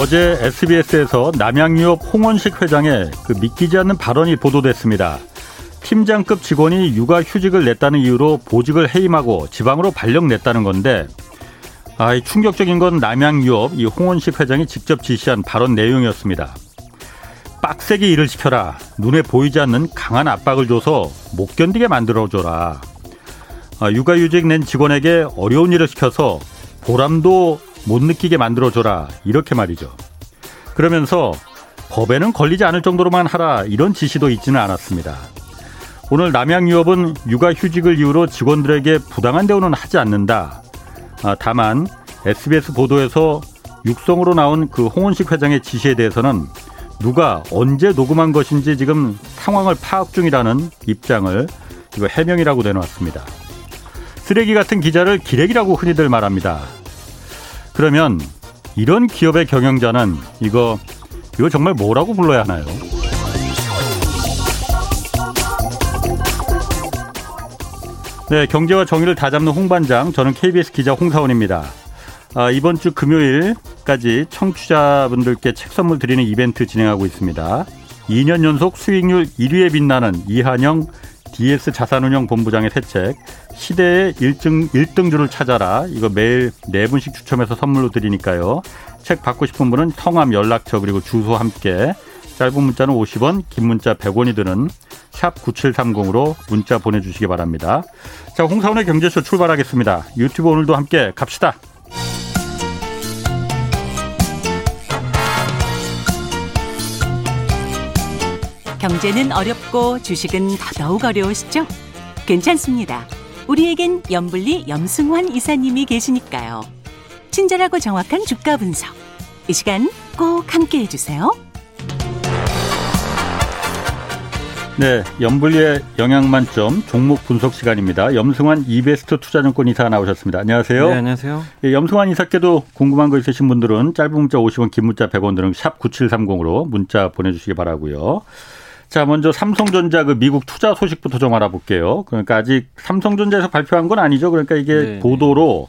어제 SBS에서 남양유업 홍원식 회장의 그 믿기지 않는 발언이 보도됐습니다. 팀장급 직원이 육아 휴직을 냈다는 이유로 보직을 해임하고 지방으로 발령 냈다는 건데 아, 이 충격적인 건 남양유업 이 홍원식 회장이 직접 지시한 발언 내용이었습니다. 빡세게 일을 시켜라. 눈에 보이지 않는 강한 압박을 줘서 못 견디게 만들어줘라. 아, 육아휴직 낸 직원에게 어려운 일을 시켜서 보람도 못 느끼게 만들어줘라. 이렇게 말이죠. 그러면서 법에는 걸리지 않을 정도로만 하라. 이런 지시도 있지는 않았습니다. 오늘 남양유업은 육아휴직을 이유로 직원들에게 부당한 대우는 하지 않는다. 아, 다만 SBS 보도에서 육성으로 나온 그 홍원식 회장의 지시에 대해서는 누가 언제 녹음한 것인지 지금 상황을 파악 중이라는 입장을 이거 해명이라고 내놓았습니다. 쓰레기 같은 기자를 기레기라고 흔히들 말합니다. 그러면 이런 기업의 경영자는 이거 이거 정말 뭐라고 불러야 하나요? 네, 경제와 정의를 다잡는 홍반장, 저는 KBS 기자 홍사원입니다. 아, 이번 주 금요일까지 청취자분들께 책 선물 드리는 이벤트 진행하고 있습니다. 2년 연속 수익률 1위에 빛나는 이한영 DS 자산운용 본부장의 새 책 시대의 1등 1등주를 찾아라. 이거 매일 네 분씩 추첨해서 선물로 드리니까요. 책 받고 싶은 분은 성함, 연락처 그리고 주소 함께 짧은 문자는 50원, 긴 문자 100원이 드는 샵 9730으로 문자 보내주시기 바랍니다. 자, 홍사원의 경제쇼 출발하겠습니다. 유튜브 오늘도 함께 갑시다. 경제는 어렵고 주식은 더더욱 어려우시죠? 괜찮습니다. 우리에겐 염블리 염승환 이사님이 계시니까요. 친절하고 정확한 주가 분석. 이 시간 꼭 함께 해주세요. 네, 염블리의 영양 만점 종목 분석 시간입니다. 염승환 이베스트 투자증권 이사 나오셨습니다. 안녕하세요. 네, 안녕하세요. 예, 염승환 이사께도 궁금한 거 있으신 분들은 짧은 문자 50원, 긴 문자 100원 드는 샵 9730으로 문자 보내주시기 바라고요. 자, 먼저 삼성전자 그 미국 투자 소식부터 좀 알아볼게요. 그러니까 아직 삼성전자에서 발표한 건 아니죠. 그러니까 이게 네, 네. 보도로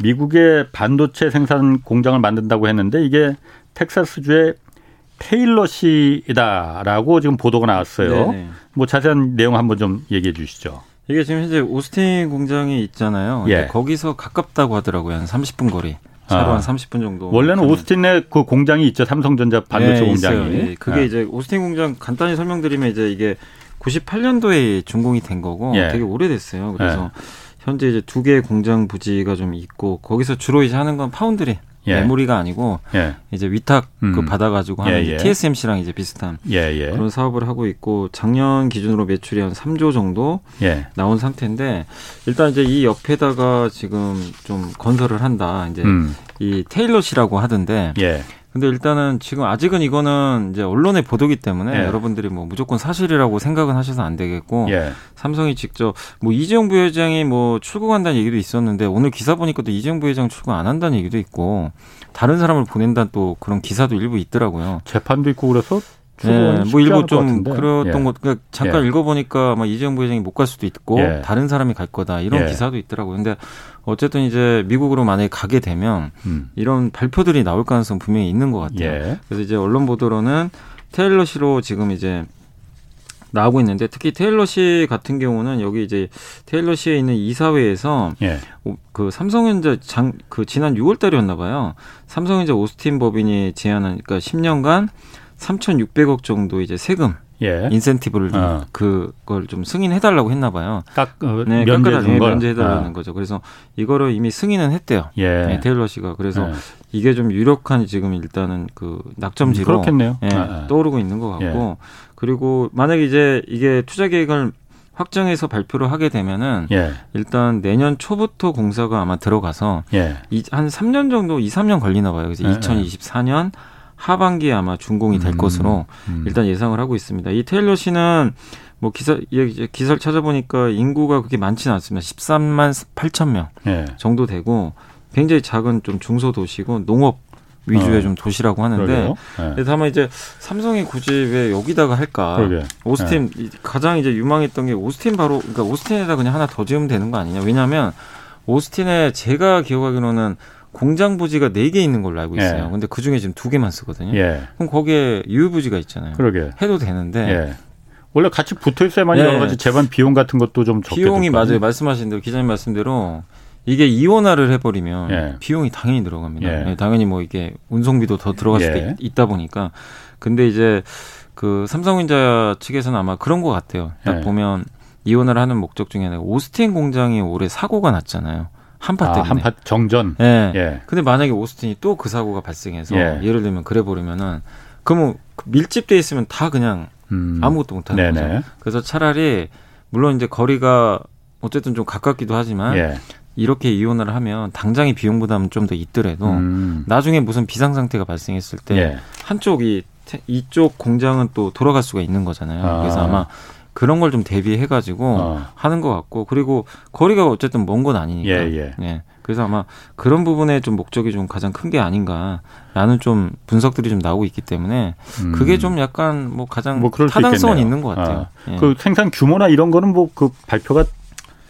미국의 반도체 생산 공장을 만든다고 했는데 이게 텍사스주의 테일러 씨이다라고 지금 보도가 나왔어요. 네네. 네. 뭐 자세한 내용 한번 좀 얘기해 주시죠. 이게 지금 현재 오스틴 공장이 있잖아요. 예. 거기서 가깝다고 하더라고요. 한 30분 거리. 차로 아. 한 30분 정도. 원래는 오스틴에 그 공장이 있죠. 삼성전자 반도체 네, 공장이. 네. 그게 아. 이제 오스틴 공장 간단히 설명드리면 이제 이게 98년도에 준공이 된 거고 예. 되게 오래됐어요. 그래서 예. 현재 이제 두 개의 공장 부지가 좀 있고 거기서 주로 이제 하는 건 파운드리 예. 메모리가 아니고 예. 이제 위탁 그 음. 그 받아가지고 하는 예, 예. TSMC랑 이제 비슷한 예, 예. 그런 사업을 하고 있고 작년 기준으로 매출이 한 3조 정도 나온 상태인데 일단 이제 이 옆에다가 지금 좀 건설을 한다 이제 음. 이 테일러시라고 하던데 근데 일단은 지금 아직은 이거는 이제 언론의 보도기 때문에 예. 여러분들이 뭐 무조건 사실이라고 생각은 하셔서 안 되겠고 예. 삼성이 직접 뭐 이재용 부회장이 뭐 출국한다는 얘기도 있었는데 오늘 기사 보니까 또 이재용 부회장 출국 안 한다는 얘기도 있고 다른 사람을 보낸다는 또 그런 기사도 일부 있더라고요. 재판도 있고 그래서 네, 뭐 일부 좀 그랬던 예. 것, 그러니까 잠깐 예. 읽어보니까 아마 이재용 부회장이 못 갈 수도 있고 예. 다른 사람이 갈 거다 이런 예. 기사도 있더라고요. 근데 어쨌든 이제 미국으로 만약에 가게 되면 음. 이런 발표들이 나올 가능성 분명히 있는 것 같아요. 예. 그래서 이제 언론 보도로는 테일러 씨로 지금 이제 나오고 있는데 특히 테일러 씨 같은 경우는 여기 이제 테일러 씨에 있는 이사회에서 예. 그 삼성전자 장 그 지난 6월 달이었나 봐요. 삼성전자 오스틴 법인이 제안한 그러니까 10년간 3,600억 정도 이제 세금 예. 인센티브를 좀 어. 그걸 좀 승인해달라고 했나 봐요. 딱 어, 네, 면제해 면제해달라는 어. 거죠. 그래서 이거를 이미 승인은 했대요. 예. 네, 테일러 씨가 그래서 예. 이게 좀 유력한 지금 일단은 그 낙점지로 그렇겠네요. 예, 아, 아. 떠오르고 있는 것 같고 예. 그리고 만약에 이제 이게 투자 계획을 확정해서 발표를 하게 되면은 예. 일단 내년 초부터 공사가 아마 들어가서 예. 이, 한 3년 정도 2, 3년 걸리나 봐요. 그래서 2024년 하반기에 아마 준공이 될 음, 것으로 음. 일단 예상을 하고 있습니다. 이 테일러 씨는 뭐 기사 기사를 찾아보니까 인구가 그렇게 많지는 않습니다. 13만 8천 명 예. 정도 되고 굉장히 작은 좀 중소 도시고 농업 위주의 어. 좀 도시라고 하는데 네. 다만 이제 삼성이 굳이 왜 여기다가 할까? 그러게. 오스틴 네. 가장 이제 유망했던 게 오스틴 바로 그러니까 오스틴에다 그냥 하나 더 지으면 되는 거 아니냐? 왜냐하면 오스틴에 제가 기억하기로는 공장 부지가 4개 있는 걸로 알고 있어요. 예. 근데 그 중에 지금 2개만 쓰거든요. 예. 그럼 거기에 유휴부지가 있잖아요. 그러게. 해도 되는데 예. 원래 같이 붙어 있어야만 예. 여러 가지 재반 비용 같은 것도 좀 적게 비용이 맞아요. 말씀하신 대로 기자님 말씀대로 이게 이원화를 해버리면 예. 비용이 당연히 들어갑니다. 예. 네, 당연히 뭐 이게 운송비도 더 들어갈 수도 예. 있, 다 보니까 근데 이제 그 삼성전자 측에서는 아마 그런 것 같아요. 딱 예. 보면 이원화를 하는 목적 중에 하나가 오스틴 공장이 올해 사고가 났잖아요. 한파 아, 때문에. 한파 정전. 예. 예. 근데 만약에 오스틴이 또 그 사고가 발생해서 예. 를 들면 그래 버리면은 그러면 밀집돼 있으면 다 그냥 음. 아무것도 못 하는 거죠. 그래서 차라리 물론 이제 거리가 어쨌든 좀 가깝기도 하지만 예. 이렇게 이혼을 하면 당장의 비용 부담은 좀 더 있더라도 음. 나중에 무슨 비상 상태가 발생했을 때 예. 한쪽이 이쪽 공장은 또 돌아갈 수가 있는 거잖아요. 아. 그래서 아마 그런 걸 좀 대비해 가지고 어. 하는 것 같고 그리고 거리가 어쨌든 먼 건 아니니까. 예, 예. 예. 그래서 아마 그런 부분에 좀 목적이 좀 가장 큰 게 아닌가라는 좀 분석들이 좀 나오고 있기 때문에 음. 그게 좀 약간 뭐 가장 뭐 타당성은 있는 것 같아요. 아. 예. 그 생산 규모나 이런 거는 뭐 그 발표가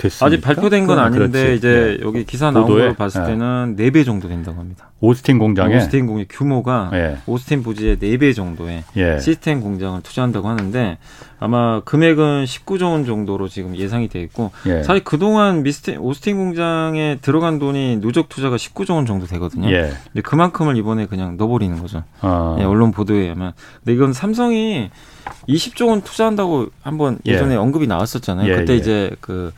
됐습니까? 아직 발표된 건 아닌데 그렇지. 이제 네. 여기 기사 나온 걸 봤을 네. 때는 네배 정도 된다고 합니다. 오스틴 공장에 오스틴 공장 규모가 네. 오스틴 부지의 네배 정도의 예. 시스템 공장을 투자한다고 하는데 아마 금액은 19조 원 정도로 지금 예상이 돼 있고 예. 사실 그동안 미스틴 오스틴 공장에 들어간 돈이 누적 투자가 19조 원 정도 되거든요. 예. 근데 그만큼을 이번에 그냥 넣어버리는 거죠. 아. 예, 언론 보도에 의하면. 근데 이건 삼성이 20조 원 투자한다고 한번 예. 예전에 언급이 나왔었잖아요. 예, 그때 이제 그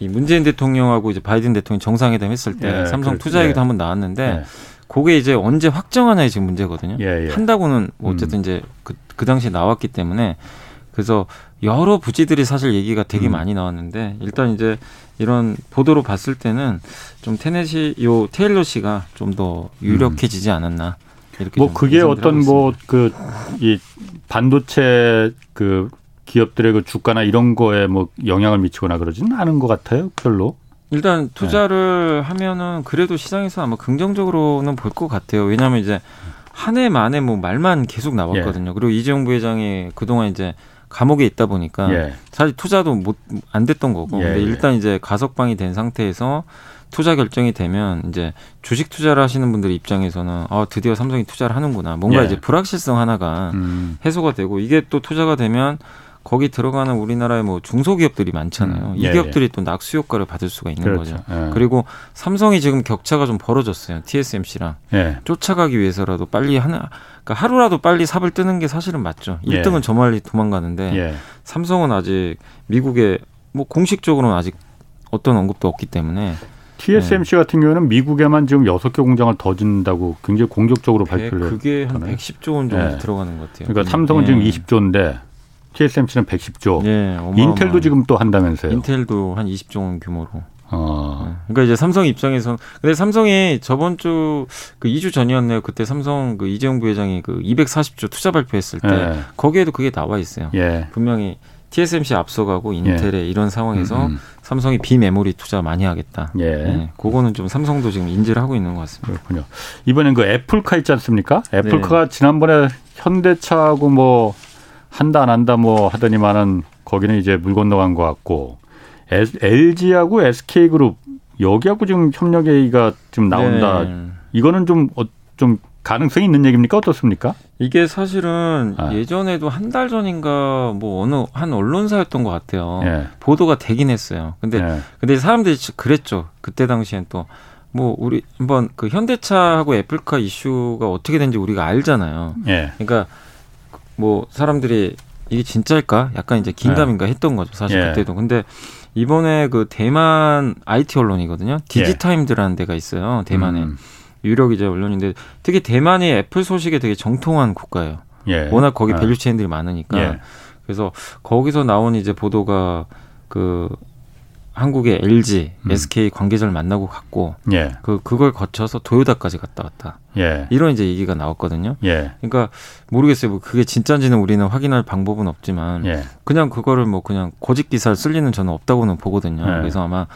이 문재인 대통령하고 이제 바이든 대통령 정상회담 했을 때 예, 삼성 투자 얘기도 예. 한번 나왔는데 예. 그게 이제 언제 확정하냐의 지금 문제거든요. 예, 예. 한다고는 뭐 어쨌든 음. 이제 그, 그 당시에 나왔기 때문에 그래서 여러 부지들이 사실 얘기가 되게 음. 많이 나왔는데 일단 이제 이런 보도로 봤을 때는 좀 테넷이 요 테일러 씨가 좀 더 유력해지지 않았나 이렇게 뭐 그게 어떤 뭐 그 이 반도체 그 기업들의 그 주가나 이런 거에 뭐 영향을 미치거나 그러지는 않은 것 같아요. 별로. 일단 투자를 네. 하면은 그래도 시장에서 아마 긍정적으로는 볼 것 같아요. 왜냐하면 이제 한 해 만에 뭐 말만 계속 나왔거든요. 예. 그리고 이재용 부회장이 그동안 이제 감옥에 있다 보니까 예. 사실 투자도 못 안 됐던 거고. 예. 근데 예. 일단 이제 가석방이 된 상태에서 투자 결정이 되면 이제 주식 투자를 하시는 분들 입장에서는 아 드디어 삼성이 투자를 하는구나. 뭔가 예. 이제 불확실성 하나가 음. 해소가 되고 이게 또 투자가 되면 거기 들어가는 우리나라의 뭐 중소기업들이 많잖아요. 음. 이 예, 기업들이 예. 또 낙수 효과를 받을 수가 있는 그렇죠. 거죠. 예. 그리고 삼성이 지금 격차가 좀 벌어졌어요. TSMC랑 예. 쫓아가기 위해서라도 빨리 하나, 그러니까 하루라도 빨리 삽을 뜨는 게 사실은 맞죠. 1등은 예. 저 멀리 도망가는데 예. 삼성은 아직 미국에 뭐 공식적으로는 아직 어떤 언급도 없기 때문에 TSMC 네. 같은 경우는 미국에만 지금 여섯 개 공장을 더 짓는다고 굉장히 공격적으로 발표를 그게 한 110조 원 정도 네. 들어가는 것 같아요. 그러니까 삼성은 네. 지금 20조인데 TSMC는 110조. 네, 인텔도 지금 또 한다면서요. 인텔도 한 20조 원 규모로. 어. 그러니까 이제 삼성 입장에서 근데 삼성이 저번 주 그 2주 전이었네요. 그때 삼성 그 이재용 부회장이 그 240조 투자 발표했을 때 예. 거기에도 그게 나와 있어요. 예. 분명히 TSMC 앞서가고 인텔의 예. 이런 상황에서 음, 음. 삼성이 비메모리 투자 많이 하겠다. 예. 네. 그거는 좀 삼성도 지금 인지를 하고 있는 것 같습니다. 그렇군요. 이번엔 그 애플카 있지 않습니까? 애플카가 네. 지난번에 현대차하고 뭐 한다 안 한다 뭐 하더니만은 거기는 이제 물 건너간 것 같고 LG하고 SK그룹 여기하고 지금 협력 회의가 지금 나온다. 네. 이거는 좀 어, 좀 가능성이 있는 얘기입니까? 어떻습니까? 이게 사실은 아. 예전에도 한 달 전인가 뭐 어느 한 언론사였던 것 같아요. 예. 보도가 되긴 했어요. 근데 예. 근데 사람들이 그랬죠. 그때 당시엔 또 뭐 우리 한번 그 현대차하고 애플카 이슈가 어떻게 된지 우리가 알잖아요. 예. 그러니까 뭐 사람들이 이게 진짜일까? 약간 이제 긴가민가 네. 했던 거죠. 사실 예. 그때도. 근데 이번에 그 대만 IT 언론이거든요. 디지타임즈라는 데가 있어요. 대만에. 음. 유력 이제 언론인데 특히 대만이 애플 소식에 되게 정통한 국가예요. 예. 워낙 거기 아. value chain들이 많으니까. 예. 그래서 거기서 나온 이제 보도가 그 한국의 LG, 음. SK 관계자를 만나고 갔고 예. 그 그걸 거쳐서 도요다까지 갔다 왔다. 예. 이런 이제 얘기가 나왔거든요. 예. 그러니까 모르겠어요. 뭐 그게 진짜인지는 우리는 확인할 방법은 없지만 예. 그냥 그거를 뭐 그냥 거짓 기사를 쓸 리는 저는 없다고는 보거든요. 예. 그래서 아마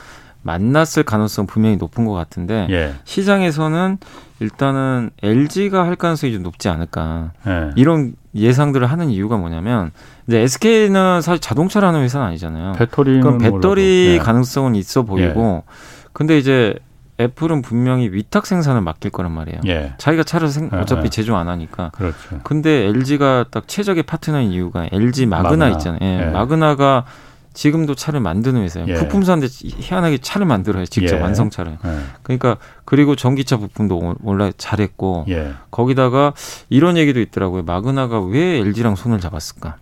만났을 가능성 분명히 높은 것 같은데 예. 시장에서는 일단은 LG가 할 가능성이 좀 높지 않을까 이런 예상들을 하는 이유가 뭐냐면 이제 SK는 사실 자동차라는 회사는 아니잖아요. 배터리 그럼 배터리 몰라도. 네. 가능성은 있어 보이고 예. 근데 이제 애플은 분명히 위탁 생산을 맡길 거란 말이에요. 예. 자기가 차를 생, 예, 어차피 예. 제조 안 하니까. 그렇죠. 근데 LG가 딱 최적의 파트너인 이유가 LG 마그나, 마그나. 있잖아요. 예. 예. 마그나가 지금도 차를 만드는 회사예요. 예. 부품사인데 희한하게 차를 만들어요. 직접 예. 완성차를. 예. 그러니까 그리고 전기차 부품도 원래 잘했고 예. 거기다가 이런 얘기도 있더라고요. 마그나가 왜 LG랑 손을 잡았을까?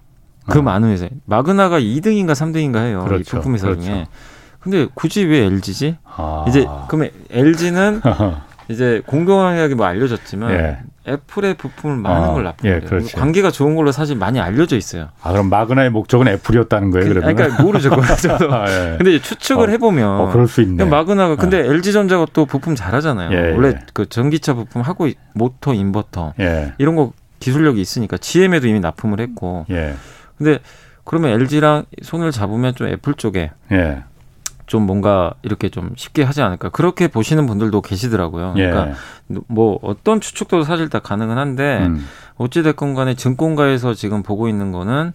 그 어. 많은 회사. 마그나가 2등인가 3등인가 해요. 그렇죠. 이 부품 회사 그렇죠. 중에. 근데 굳이 왜 LG지? 아. 이제 그러면 LG는 이제 공공하게 뭐 알려졌지만 예. 애플의 부품을 많은 아, 걸 납품해요. 예, 관계가 좋은 걸로 사실 많이 알려져 있어요. 아 그럼 마그나의 목적은 애플이었다는 거예요? 그, 그러니까 모르죠. 저도. 아, 예. 근데 추측을 어, 해보면 어, 그럴 수 있네. 마그나가 근데 예. LG 전자가 또 부품 잘하잖아요. 예, 원래 예. 그 전기차 부품 하고 모터, 인버터 이런 거 기술력이 있으니까 GM에도 이미 납품을 했고. 근데 그러면 LG랑 손을 잡으면 좀 애플 쪽에 좀 뭔가 이렇게 좀 쉽게 하지 않을까 그렇게 보시는 분들도 계시더라고요. 예. 그러니까 뭐 어떤 추측도 사실 다 가능은 한데 음. 어찌 됐건 간에 증권가에서 지금 보고 있는 거는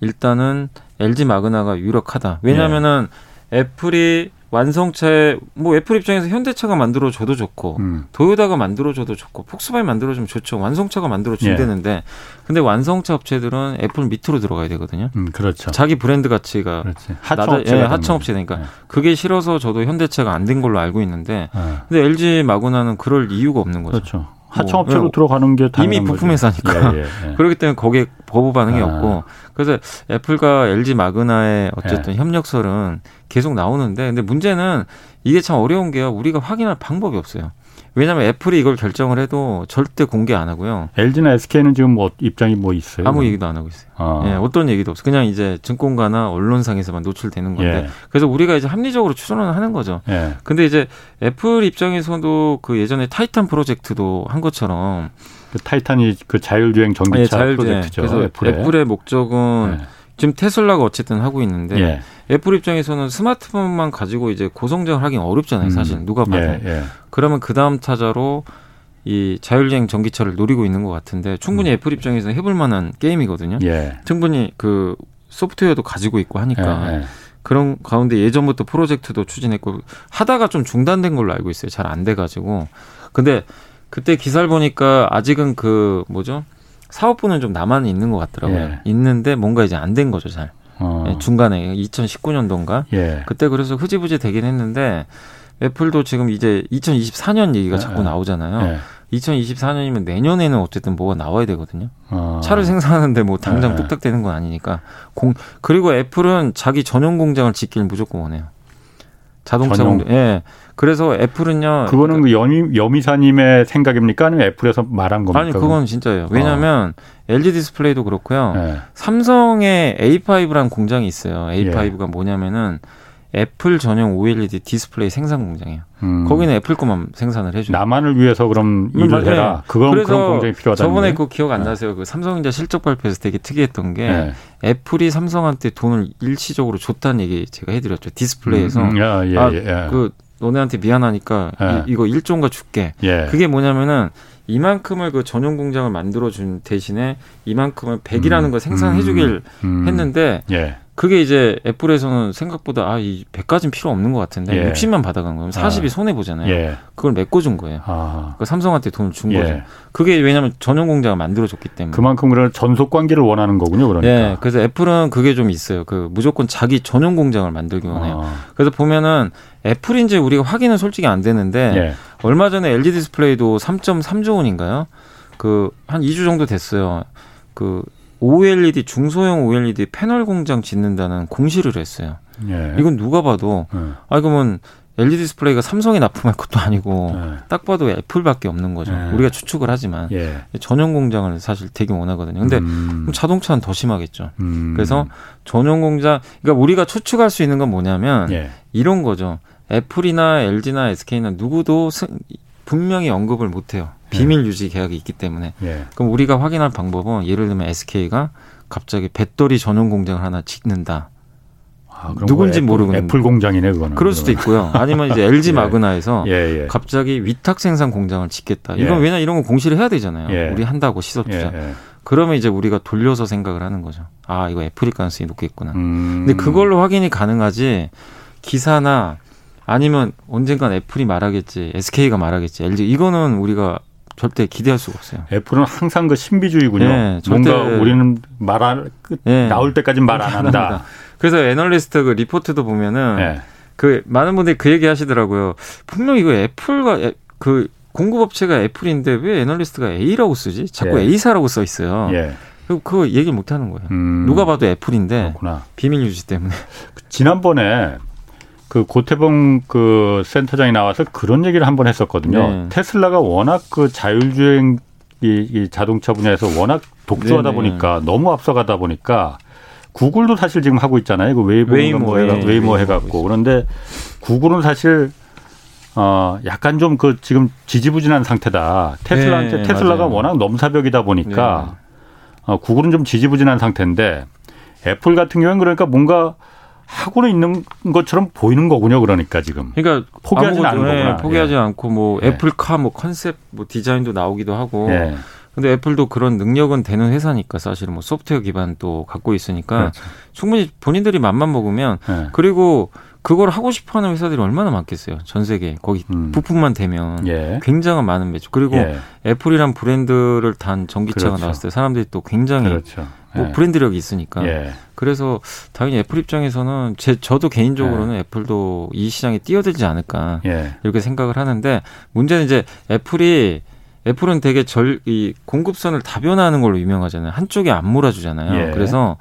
일단은 LG 마그나가 유력하다. 왜냐하면은 예. 애플이 완성차에 뭐 애플 입장에서 현대차가 만들어 줘도 좋고 음. 도요다가 만들어 줘도 좋고 폭스바겐이 만들어 주면 좋죠. 완성차가 만들어 준다는데 예. 근데 완성차 업체들은 애플 밑으로 들어가야 되거든요. 음, 그렇죠. 자기 브랜드 가치가 하청업체 예, 하청업체 되니까 네. 그게 싫어서 저도 현대차가 안 된 걸로 알고 있는데 네. 근데 LG 마구나는 그럴 이유가 없는 거죠. 그렇죠. 하청업체로 뭐, 들어가는 게 이미 부품 회사니까 예, 예, 예. 그렇기 때문에 거기에 거부 반응이 아. 없고 그래서 애플과 LG 마그나의 어쨌든 예. 협력설은 계속 나오는데 근데 문제는 이게 참 어려운 게요 우리가 확인할 방법이 없어요. 왜냐하면 애플이 이걸 결정을 해도 절대 공개 안 하고요. LG나 SK는 지금 뭐 입장이 뭐 있어요? 아무 얘기도 안 하고 있어요. 아. 예, 어떤 얘기도 없어. 그냥 이제 증권가나 언론상에서만 노출되는 건데. 예. 그래서 우리가 이제 합리적으로 추론을 하는 거죠. 예. 근데 이제 애플 입장에서도 그 예전에 타이탄 프로젝트도 한 것처럼 그 타이탄이 그 자율주행 전기차 예, 자율주행. 프로젝트죠. 그래서 애플의, 애플의 목적은 예. 지금 테슬라가 어쨌든 하고 있는데 예. 애플 입장에서는 스마트폰만 가지고 이제 고성장을 하긴 어렵잖아요. 사실 음. 누가 봐도. 예, 예. 그러면 그 다음 타자로 이 자율주행 전기차를 노리고 있는 것 같은데 충분히 음. 애플 입장에서 해볼 만한 게임이거든요. 예. 충분히 그 소프트웨어도 가지고 있고 하니까 예, 예. 그런 가운데 예전부터 프로젝트도 추진했고 하다가 좀 중단된 걸로 알고 있어요. 잘 안 돼가지고. 근데 그때 기사를 보니까 아직은 그 뭐죠? 사업부는 좀 남아 있는 것 같더라고요. 예. 있는데 뭔가 이제 안 된 거죠, 잘. 어. 예, 중간에 2019년도인가 예. 그때 그래서 흐지부지 되긴 했는데 애플도 지금 이제 2024년 얘기가 자꾸 예. 나오잖아요. 2024년이면 예. 내년에는 어쨌든 뭐가 나와야 되거든요. 어. 차를 생산하는데 뭐 당장 예. 뚝딱 되는 건 아니니까. 공 그리고 애플은 자기 전용 공장을 짓길 무조건 원해요. 자동차 전용. 공장. 예. 그래서 애플은요. 그거는 그 여미, 여미사님의 생각입니까? 아니면 애플에서 말한 겁니까? 아니, 그건 진짜예요. 왜냐하면 어. LG 디스플레이도 그렇고요. 네. 삼성의 A5라는 공장이 있어요. A5가 예. 뭐냐면은 애플 전용 OLED 디스플레이 생산 공장이에요. 음. 거기는 애플 것만 생산을 해줘요. 나만을 위해서 그럼 음, 일을 네. 해라. 그건 그런 공장이 필요하다. 저번에 그 기억 안 네. 나세요? 그 삼성전자 실적 발표에서 되게 특이했던 게 네. 애플이 삼성한테 돈을 일시적으로 줬다는 얘기 제가 해드렸죠. 디스플레이에서 음, 음, 야, 예, 아, 예. 그 너네한테 미안하니까 예. 이, 거 일종가 줄게. 예. 그게 뭐냐면은 이만큼을 그 전용 공장을 만들어 준 대신에 이만큼을 100이라는 음, 걸 생산해 주길 음, 음, 음, 했는데 예. 그게 이제 애플에서는 생각보다 아, 이 100까지는 필요 없는 것 같은데 예. 60만 받아간 거예요. 40이 아. 손해 보잖아요. 예. 그걸 메꿔준 거예요. 아. 그 삼성한테 돈을 준 예. 거죠. 그게 왜냐하면 전용 공장을 만들어줬기 때문에. 그만큼 그런 전속 관계를 원하는 거군요. 그러니까. 예. 그래서 애플은 그게 좀 있어요. 그 무조건 자기 전용 공장을 만들기 원해요. 아. 그래서 보면은 애플인지 우리가 확인은 솔직히 안 되는데 예. 얼마 전에 LG 디스플레이도 3.3조 원인가요? 그 한 2주 정도 됐어요. 그 OLED 중소형 OLED 패널 공장 짓는다는 공시를 했어요. 예. 이건 누가 봐도 예. 아 그러면 LED 디스플레이가 삼성에 납품할 것도 아니고 예. 딱 봐도 애플밖에 없는 거죠. 예. 우리가 추측을 하지만 예. 전용 공장을 사실 되게 원하거든요. 근데 음. 자동차는 더 심하겠죠. 음. 그래서 전용 공장 그러니까 우리가 추측할 수 있는 건 뭐냐면 예. 이런 거죠. 애플이나 LG나 SK나 누구도 분명히 언급을 못 해요. 비밀 예. 유지 계약이 있기 때문에. 예. 그럼 우리가 확인할 방법은 예를 들면 SK가 갑자기 배터리 전용 공장을 하나 짓는다. 아, 누군지 모르고 애플 공장이네 그거는. 그럴 수도 있고요. 아니면 이제 LG 예. 마그나에서 예, 예. 갑자기 위탁 생산 공장을 짓겠다. 이건 예. 왜냐 이런 거 공시를 해야 되잖아요. 예. 우리 한다고 시설주자. 그러면 이제 우리가 돌려서 생각을 하는 거죠. 아 이거 애플일 가능성이 높겠구나. 음. 근데 그걸로 확인이 가능하지 기사나 아니면 언젠간 애플이 말하겠지, SK가 말하겠지, LG 이거는 우리가 절대 기대할 수가 없어요. 애플은 항상 그 신비주의군요. 네, 뭔가 우리는 말할 네, 나올 때까지 말 안 한다. 그래서 애널리스트 그 리포트도 보면은 네. 그 많은 분들이 그 얘기 하시더라고요. 분명 이거 애플과 애, 그 공급업체가 애플인데 왜 애널리스트가 A라고 쓰지? 자꾸 예. A사라고 써 있어요. 예. 그, 그 얘기를 못 하는 거예요. 음. 누가 봐도 애플인데 그렇구나. 비밀 유지 때문에. 지난번에 그 고태봉 그 센터장이 나와서 그런 얘기를 한번 했었거든요. 네. 테슬라가 워낙 그 자율주행 이, 이 자동차 분야에서 워낙 독주하다 네네. 보니까 너무 앞서가다 보니까 구글도 사실 지금 하고 있잖아요. 그 웨이모, 뭐 해가, 웨이모, 웨이모 해갖고 그런데 구글은 사실 어 약간 좀 그 지금 지지부진한 상태다. 테슬라한테 네, 테슬라가 맞아요. 워낙 넘사벽이다 보니까 네. 어, 구글은 좀 지지부진한 상태인데 애플 같은 경우는 그러니까 뭔가 하고는 있는 것처럼 보이는 거군요. 그러니까 지금. 그러니까 포기하지 않은 거구나. 포기하지 예. 않고 뭐 예. 애플카 뭐 컨셉 뭐 디자인도 나오기도 하고. 예. 근데 애플도 그런 능력은 되는 회사니까 사실은 뭐 소프트웨어 기반 또 갖고 있으니까 그렇죠. 충분히 본인들이 맘만 먹으면 예. 그리고 그걸 하고 싶어하는 회사들이 얼마나 많겠어요. 전 세계 거기 음. 부품만 되면 예. 굉장한 많은 매출. 그리고 예. 애플이란 브랜드를 단 전기차가 그렇죠. 나왔을 때 사람들이 또 굉장히 그렇죠. 뭐 예. 브랜드력이 있으니까. 예. 그래서 당연히 애플 입장에서는 제 저도 개인적으로는 예. 애플도 이 시장에 뛰어들지 않을까 예. 이렇게 생각을 하는데 문제는 이제 애플이 애플은 되게 절 이 공급선을 다변화하는 걸로 유명하잖아요. 한쪽에 안 몰아주잖아요. 그래서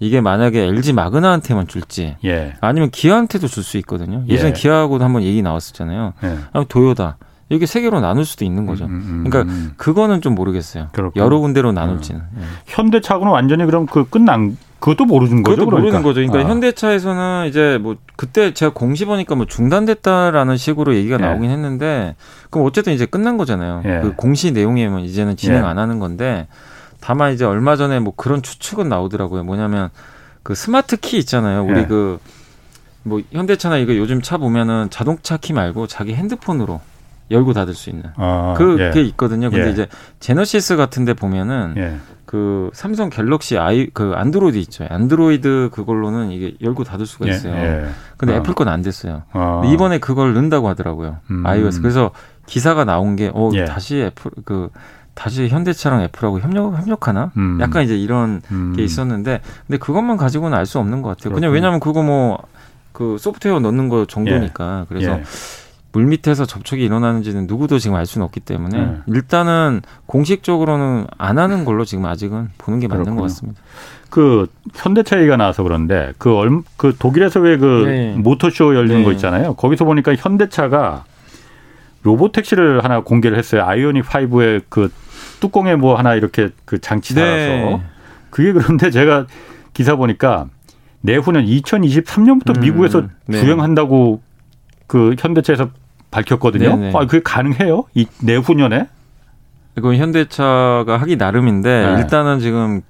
이게 만약에 LG 마그나한테만 줄지 예. 아니면 기아한테도 줄 수 있거든요. 예전에 예. 기아하고도 한번 얘기 나왔었잖아요. 예. 아니 도요다. 이렇게 세 개로 나눌 수도 있는 거죠. 음, 음, 음 그러니까 음. 그거는 좀 모르겠어요. 그렇구나. 여러 군데로 나눌지는. 음. 예. 현대차하고는 완전히 그럼 그 끝난 그것도 모르는 거죠. 그것도 그러니까. 모르는 거죠. 그러니까 아. 현대차에서는 이제 뭐 그때 제가 공시 보니까 뭐 중단됐다라는 식으로 얘기가 예. 나오긴 했는데 그럼 어쨌든 이제 끝난 거잖아요. 예. 그 공시 내용이면 이제는 진행 예. 안 하는 건데 다만 이제 얼마 전에 뭐 그런 추측은 나오더라고요. 뭐냐면 그 스마트 키 있잖아요. 우리 예. 그뭐 현대차나 이거 요즘 차 보면은 자동차 키 말고 자기 핸드폰으로 열고 닫을 수 있는 아, 그게 예. 있거든요. 근데 예. 이제 제너시스 같은데 보면은 예. 그 삼성 갤럭시 아이 그 안드로이드 있죠. 안드로이드 그걸로는 이게 열고 닫을 수가 예. 있어요. 예. 근데 아. 애플 건 안 됐어요. 아. 이번에 그걸 넣는다고 하더라고요. 음. iOS. 그래서 기사가 나온 게 어, 다시 애플 그 다시 현대차랑 애플하고 협력 협력하나? 음. 약간 이제 이런 음. 게 있었는데 근데 그것만 가지고는 알 수 없는 것 같아요. 그렇군요. 그냥 왜냐하면 그거 뭐 그 소프트웨어 넣는 거 정도니까 예. 그래서 예. 물 밑에서 접촉이 일어나는지는 누구도 지금 알 수는 없기 때문에 네. 일단은 공식적으로는 안 하는 걸로 지금 아직은 보는 게 맞는 그렇군요. 것 같습니다. 그 현대차 얘기가 나와서 그런데 그, 얼, 그 독일에서 왜그 네. 모터쇼 열리는 네. 거 있잖아요. 거기서 보니까 현대차가 로봇 택시를 하나 공개를 했어요. 아이오닉 5의 그 뚜껑에 뭐 하나 이렇게 그 장치 달아서 네. 그게 그런데 제가 기사 보니까 내후년 2023년부터 음, 미국에서 네. 주행한다고 그 현대차에서 밝혔거든요. 네네. 아, 그게 가능해요? 이 내후년에? 이건 현대차가 하기 나름인데 네. 일단은 지금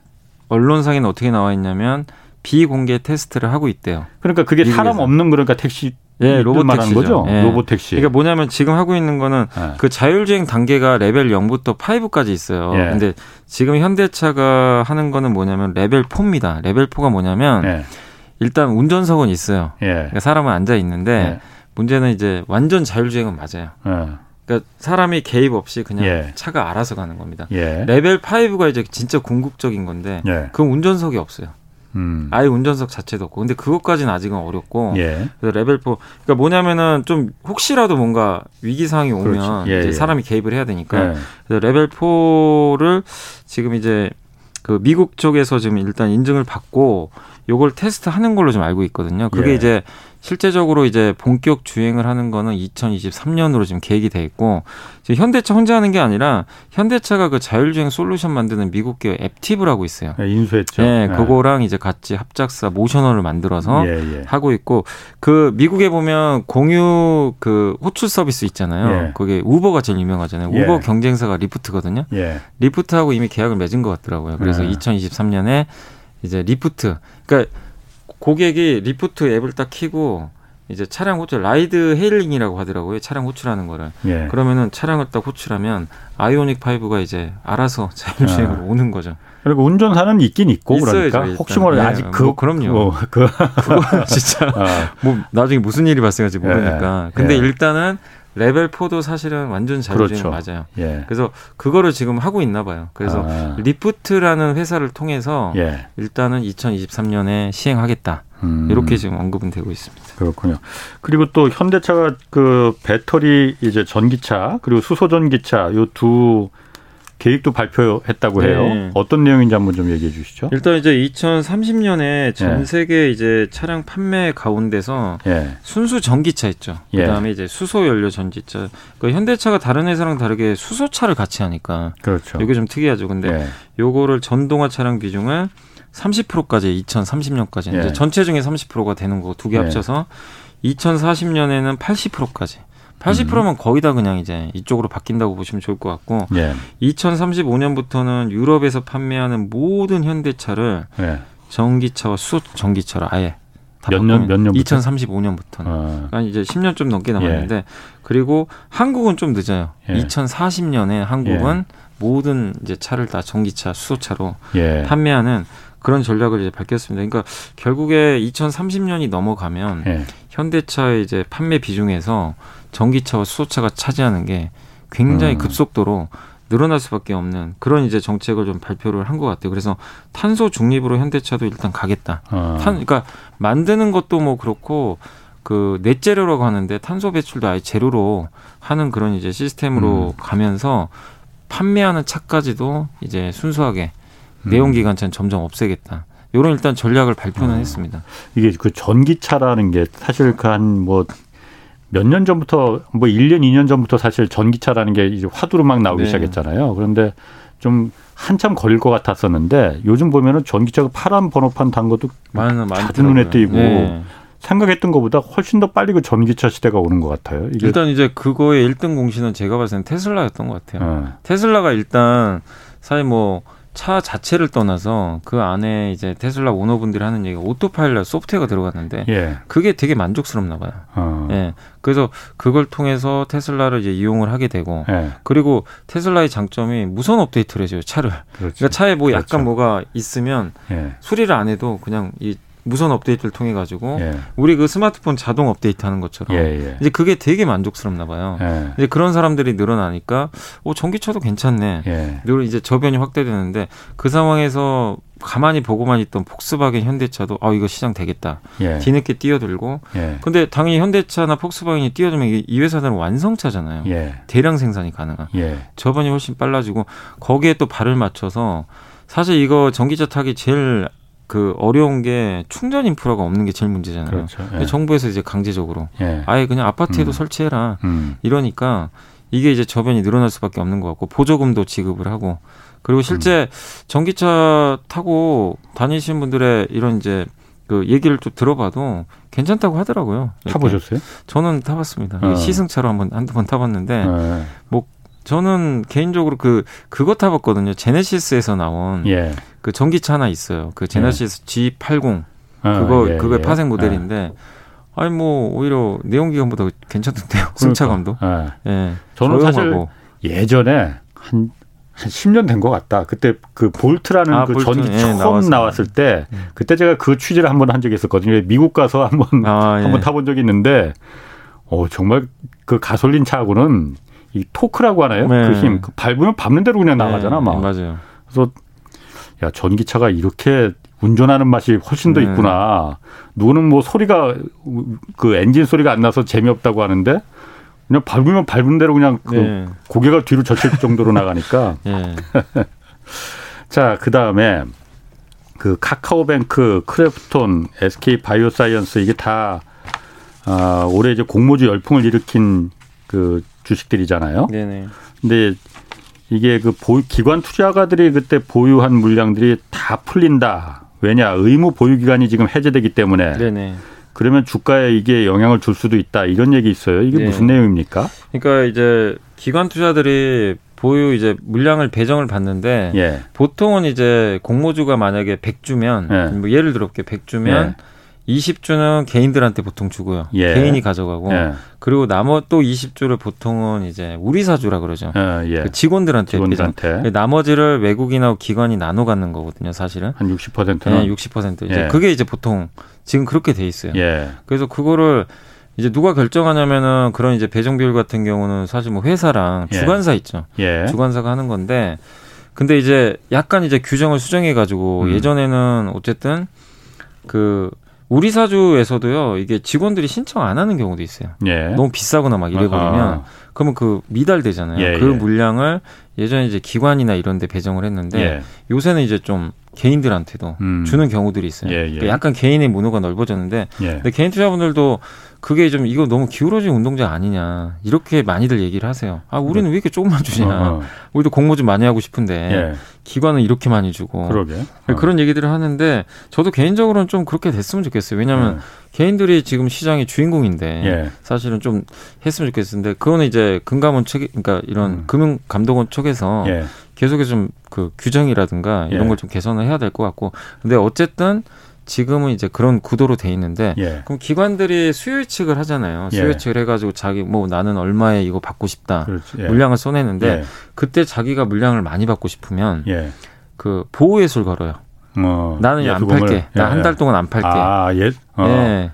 언론상에는 어떻게 나와 있냐면 비공개 테스트를 하고 있대요. 그러니까 그게 미국에서. 사람 없는 그러니까 택시 예, 로봇 택시죠. 거죠. 예. 로봇 택시. 그러니까 뭐냐면 지금 하고 있는 거는 예. 그 자율주행 단계가 레벨 0부터 5까지 있어요. 예. 근데 지금 현대차가 하는 거는 뭐냐면 레벨 4입니다. 레벨 4가 뭐냐면 예. 일단 운전석은 있어요. 예. 그러니까 사람은 앉아 있는데 예. 문제는 이제 완전 자율주행은 맞아요. 예. 그러니까 사람이 개입 없이 그냥 예. 차가 알아서 가는 겁니다. 예. 레벨 5가 이제 진짜 궁극적인 건데 예. 그 운전석이 없어요. 음. 아예 운전석 자체도 없고. 근데 그것까지는 아직은 어렵고. 예. 그래서 레벨 4. 그러니까 뭐냐면은 좀 혹시라도 뭔가 위기 상황이 오면 예, 이제 예. 사람이 개입을 해야 되니까. 예. 그래서 레벨 4를 지금 이제 그 미국 쪽에서 지금 일단 인증을 받고 요걸 테스트하는 걸로 좀 알고 있거든요. 그게 예. 이제 실제적으로 이제 본격 주행을 하는 거는 2023년으로 지금 계획이 돼 있고 지금 현대차 혼자 하는 게 아니라 현대차가 그 자율주행 솔루션 만드는 미국 기업 앱티브라고 있어요. 네, 인수했죠. 네, 네, 그거랑 이제 같이 합작사 모셔널을 만들어서 예, 예. 하고 있고 그 미국에 보면 공유 그 호출 서비스 있잖아요. 예. 그게 우버가 제일 유명하잖아요. 우버 예. 경쟁사가 리프트거든요. 예. 리프트하고 이미 계약을 맺은 것 같더라고요. 그래서 2023년에 이제 Lyft 그러니까 고객이 Lyft 앱을 딱 키고 이제 차량 호출 ride hailing이라고 하더라고요. 차량 호출하는 거를. 예. 그러면은 차량을 딱 호출하면 아이오닉 5가 이제 알아서 자율주행으로 아. 오는 거죠. 그리고 운전사는 있긴 있고 있어야죠, 그러니까 일단. 혹시 모르 네, 아직 그 뭐, 그럼요. 뭐, 그 그거 진짜 아. 뭐 나중에 무슨 일이 발생할지 모르니까. 예. 근데 예. 일단은 레벨 4도 사실은 완전 자율주행 그렇죠. 맞아요. 예. 그래서 그거를 지금 하고 있나 봐요. 그래서 아. Lyft라는 회사를 통해서 예. 일단은 2023년에 시행하겠다. 음. 이렇게 지금 언급은 되고 있습니다. 그렇군요. 그리고 또 현대차가 그 배터리 이제 전기차 그리고 수소 전기차 요 두 계획도 발표했다고 해요. 네. 어떤 내용인지 한번 좀 얘기해 주시죠. 일단 이제 2030년에 전 네. 세계 이제 차량 판매 가운데서 네. 순수 전기차 있죠. 예. 그다음에 이제 수소 연료 전기차. 그 현대차가 다른 회사랑 다르게 수소차를 같이 하니까 그렇죠. 이게 좀 특이하죠. 근데 예. 요거를 전동화 차량 비중을 30%까지 2030년까지 이제 전체 중에 30%가 되는 거 두 개 합쳐서 2040년에는 80%까지 80%면 음. 거의 다 그냥 이제 이쪽으로 바뀐다고 보시면 좋을 것 같고 예. 2035년부터는 유럽에서 판매하는 모든 현대차를 예. 전기차와 수소 전기차로 아예 몇 년, 몇 년부터? 2035년부터는. 아. 그러니까 이제 10년 좀 넘게 남았는데, 예. 그리고 한국은 좀 늦어요. 예. 2040년에 한국은 예. 모든 이제 차를 다 전기차, 수소차로 예. 판매하는 그런 전략을 이제 밝혔습니다. 그러니까 결국에 2030년이 넘어가면 예. 현대차의 이제 판매 비중에서 전기차와 수소차가 차지하는 게 굉장히 음. 급속도로 늘어날 수밖에 없는 그런 이제 정책을 좀 발표를 한 것 같아요. 그래서 탄소 중립으로 현대차도 일단 가겠다. 어. 탄, 그러니까 만드는 것도 뭐 그렇고 그 넷제로라고 하는데 탄소 배출도 아예 제로로 하는 그런 이제 시스템으로 음. 가면서 판매하는 차까지도 이제 순수하게 음. 내연기관차는 점점 없애겠다. 이런 일단 전략을 발표는 어. 했습니다. 이게 그 전기차라는 게 사실 그 한 뭐 몇 년 전부터 뭐 1년, 2년 전부터 사실 전기차라는 게 이제 화두로 막 나오기 네. 시작했잖아요. 그런데 좀 한참 걸릴 것 같았었는데 요즘 보면은 전기차가 파란 번호판 단 것도 많은 자주 눈에 띄고 네. 생각했던 것보다 훨씬 더 빨리 그 전기차 시대가 오는 것 같아요. 일단 이제 그거의 1등 공신은 제가 봤을 때는 테슬라였던 것 같아요. 네. 테슬라가 일단 사실 뭐 차 자체를 떠나서 그 안에 이제 테슬라 오너분들이 하는 얘기가 오토파일럿 소프트웨어가 들어갔는데 예. 그게 되게 만족스럽나 봐요. 어. 예. 그래서 그걸 통해서 테슬라를 이제 이용을 하게 되고 예. 그리고 테슬라의 장점이 무선 업데이트를 해줘요 차를. 그렇죠. 그러니까 차에 뭐 약간 그렇죠. 뭐가 있으면 예. 수리를 안 해도 그냥 이 무선 업데이트를 통해 가지고 예. 우리 그 스마트폰 자동 업데이트하는 것처럼 예, 예. 이제 그게 되게 만족스럽나 봐요. 예. 이제 그런 사람들이 늘어나니까 오 전기차도 괜찮네. 예. 이제 저변이 확대되는데 그 상황에서 가만히 보고만 있던 폭스바겐 현대차도 아 이거 시장 되겠다. 예. 뒤늦게 뛰어들고. 근데 당연히 현대차나 폭스바겐이 뛰어들면 이 회사들은 완성차잖아요. 대량 생산이 가능한. 저변이 훨씬 빨라지고 거기에 또 발을 맞춰서 사실 이거 전기차 타기 제일 그 어려운 게 충전 인프라가 없는 게 제일 문제잖아요. 그렇죠. 예. 정부에서 이제 강제적으로 예. 아예 그냥 아파트에도 음. 설치해라 음. 이러니까 이게 이제 저변이 늘어날 수밖에 없는 것 같고 보조금도 지급을 하고 그리고 실제 음. 전기차 타고 다니시는 분들의 이런 이제 그 얘기를 좀 들어봐도 괜찮다고 하더라고요. 이렇게. 타보셨어요? 저는 타봤습니다. 어. 시승차로 한번 한두 번 타봤는데 네. 뭐 저는 개인적으로 그 그거 타봤거든요. 제네시스에서 나온 예. 그 전기차 하나 있어요. 그 제네시스 예. G80 아, 그거 예, 그거 예. 파생 모델인데 아니 뭐 오히려 내연기관보다 괜찮던데요. 승차감도. 그러니까. 예. 예. 저는 조용하고. 사실 예전에 한한 10년 된 것 같다. 그때 그 Volt라는 아, 그 볼트. 전기 예, 처음 나왔어요. 나왔을 때 예. 그때 제가 그 취재를 한 번 한 적이 있었거든요. 미국 가서 한번 아, 한번 타본 적이 있는데 어 정말 그 가솔린 차하고는 이 토크라고 하나요? 네. 그 힘. 그 밟으면 밟는 대로 그냥 네. 나가잖아, 막. 맞아요. 그래서 야, 전기차가 이렇게 운전하는 맛이 훨씬 더 네. 있구나. 누구는 뭐 소리가 그 엔진 소리가 안 나서 재미없다고 하는데 그냥 밟으면 밟은 대로 그냥 그 네. 고개가 뒤로 젖힐 정도로 나가니까. 네. 자, 그 다음에 그 카카오뱅크, 크래프톤, SK 바이오사이언스 이게 다 아, 올해 이제 공모주 열풍을 일으킨 그 주식들이잖아요. 네네. 근데 이게 그 기관 투자가들이 그때 보유한 물량들이 다 풀린다. 왜냐 의무 보유 기간이 지금 해제되기 때문에. 네네. 그러면 주가에 이게 영향을 줄 수도 있다. 이런 얘기 있어요. 이게 네. 무슨 내용입니까? 그러니까 이제 기관 투자들이 보유 이제 물량을 배정을 받는데 예. 보통은 이제 공모주가 만약에 100주면 예. 뭐 예를 들어 볼게 100주면 예. 20주는 개인들한테 보통 주고요. 예. 개인이 가져가고 예. 그리고 나머지 또 20주를 보통은 이제 우리 사주라 그러죠. 어, 예. 그 직원들한테, 직원들한테. 그 나머지를 외국인하고 기관이 나눠 갖는 거거든요, 사실은. 한 60%는 네, 60% 이제 예. 그게 이제 보통 지금 그렇게 돼 있어요. 예. 그래서 그거를 이제 누가 결정하냐면은 그런 이제 배정 비율 같은 경우는 사실 뭐 회사랑 예. 주관사 있죠. 주관사가 하는 건데 근데 이제 약간 이제 규정을 수정해 가지고 음. 예전에는 어쨌든 그 우리 사주에서도요 이게 직원들이 신청 안 하는 경우도 있어요. 예. 너무 비싸거나 막 이래버리면 아하. 그러면 그 미달되잖아요. 예, 그 예. 물량을 예전에 이제 기관이나 이런 데 배정을 했는데 예. 요새는 이제 좀 개인들한테도 음. 주는 경우들이 있어요. 예, 예. 그러니까 약간 개인의 문호가 넓어졌는데 근데 개인 투자분들도 그게 좀 이거 너무 기울어진 운동장 아니냐 이렇게 많이들 얘기를 하세요. 아 우리는 왜 이렇게 조금만 주냐? 어, 어. 우리도 공모 좀 많이 하고 싶은데 예. 기관은 이렇게 많이 주고 그러게. 어. 그런 얘기들을 하는데 저도 개인적으로는 좀 그렇게 됐으면 좋겠어요. 왜냐하면 예. 개인들이 지금 시장의 주인공인데 예. 사실은 좀 했으면 좋겠는데 그거는 이제 금감원 측 그러니까 이런 음. 금융감독원 쪽에서 예. 계속해서 좀 그 규정이라든가 이런 예. 걸좀 개선을 해야 될 것 같고 근데 어쨌든 지금은 이제 그런 구도로 돼 있는데 예. 그럼 기관들이 수요 예측을 하잖아요. 수요 예 측을 해가지고 자기 뭐 나는 얼마에 이거 받고 싶다 예. 물량을 써내는데 예. 그때 자기가 물량을 많이 받고 싶으면 예. 그 보호 예술 걸어요. 어, 나는 안 팔게. 나 한달 예. 동안 안 팔게. 아, 예. 어. 예.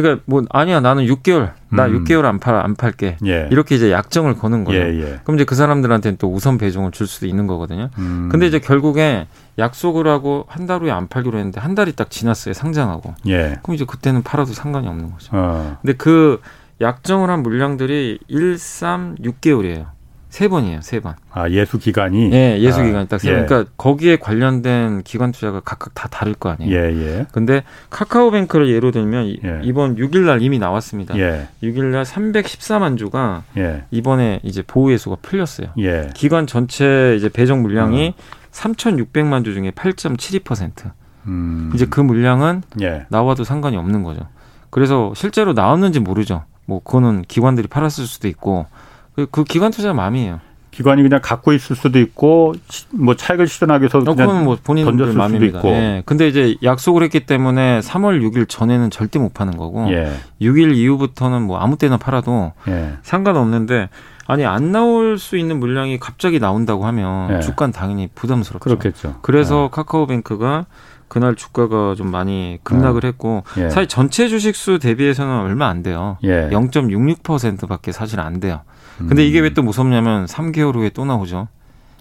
그러니까 뭐 아니야 나는 6개월 나 음. 6개월 안 팔 안 팔게 예. 이렇게 이제 약정을 거는 거예요. 예, 예. 그럼 이제 그 사람들한테는 또 우선 배송을 줄 수도 있는 거거든요. 음. 근데 이제 결국에 약속을 하고 한 달 후에 안 팔기로 했는데 한 달이 딱 지났어요 상장하고. 예. 그럼 이제 그때는 팔아도 상관이 없는 거죠. 어. 근데 그 약정을 한 물량들이 1, 3, 6개월이에요. 세 번이에요, 세 번. 아, 예수 기간이? 네, 예수 아, 기간이 딱세 번. 예. 그러니까 거기에 관련된 기관 투자가 각각 다 다를 거 아니에요. 예, 예. 근데 카카오뱅크를 예로 들면 예. 이번 6일 날 이미 나왔습니다. 예. 6일 날 314만 주가 예. 이번에 이제 보호 예수가 풀렸어요. 예. 기관 전체 이제 배정 물량이 어. 3,600만 주 중에 8.72%. 음. 이제 그 물량은 예. 나와도 상관이 없는 거죠. 그래서 실제로 나왔는지 모르죠. 뭐 그거는 기관들이 팔았을 수도 있고 그, 그 기관 투자 마음이에요. 기관이 그냥 갖고 있을 수도 있고 뭐 차익을 실현하기 위해서 어, 그건 뭐 본인 던졌을. 수도 있고. 예. 근데 이제 약속을 했기 때문에 3월 6일 전에는 절대 못 파는 거고 예. 6일 이후부터는 뭐 아무 때나 팔아도 예. 상관없는데 아니 안 나올 수 있는 물량이 갑자기 나온다고 하면 예. 주가는 당연히 부담스럽죠. 그렇겠죠. 그래서 예. 카카오뱅크가 그날 주가가 좀 많이 급락을 어. 했고 예. 사실 전체 주식수 대비해서는 얼마 안 돼요. 예. 0.66%밖에 사실 안 돼요. 근데 이게 왜 또 무섭냐면 3개월 후에 또 나오죠.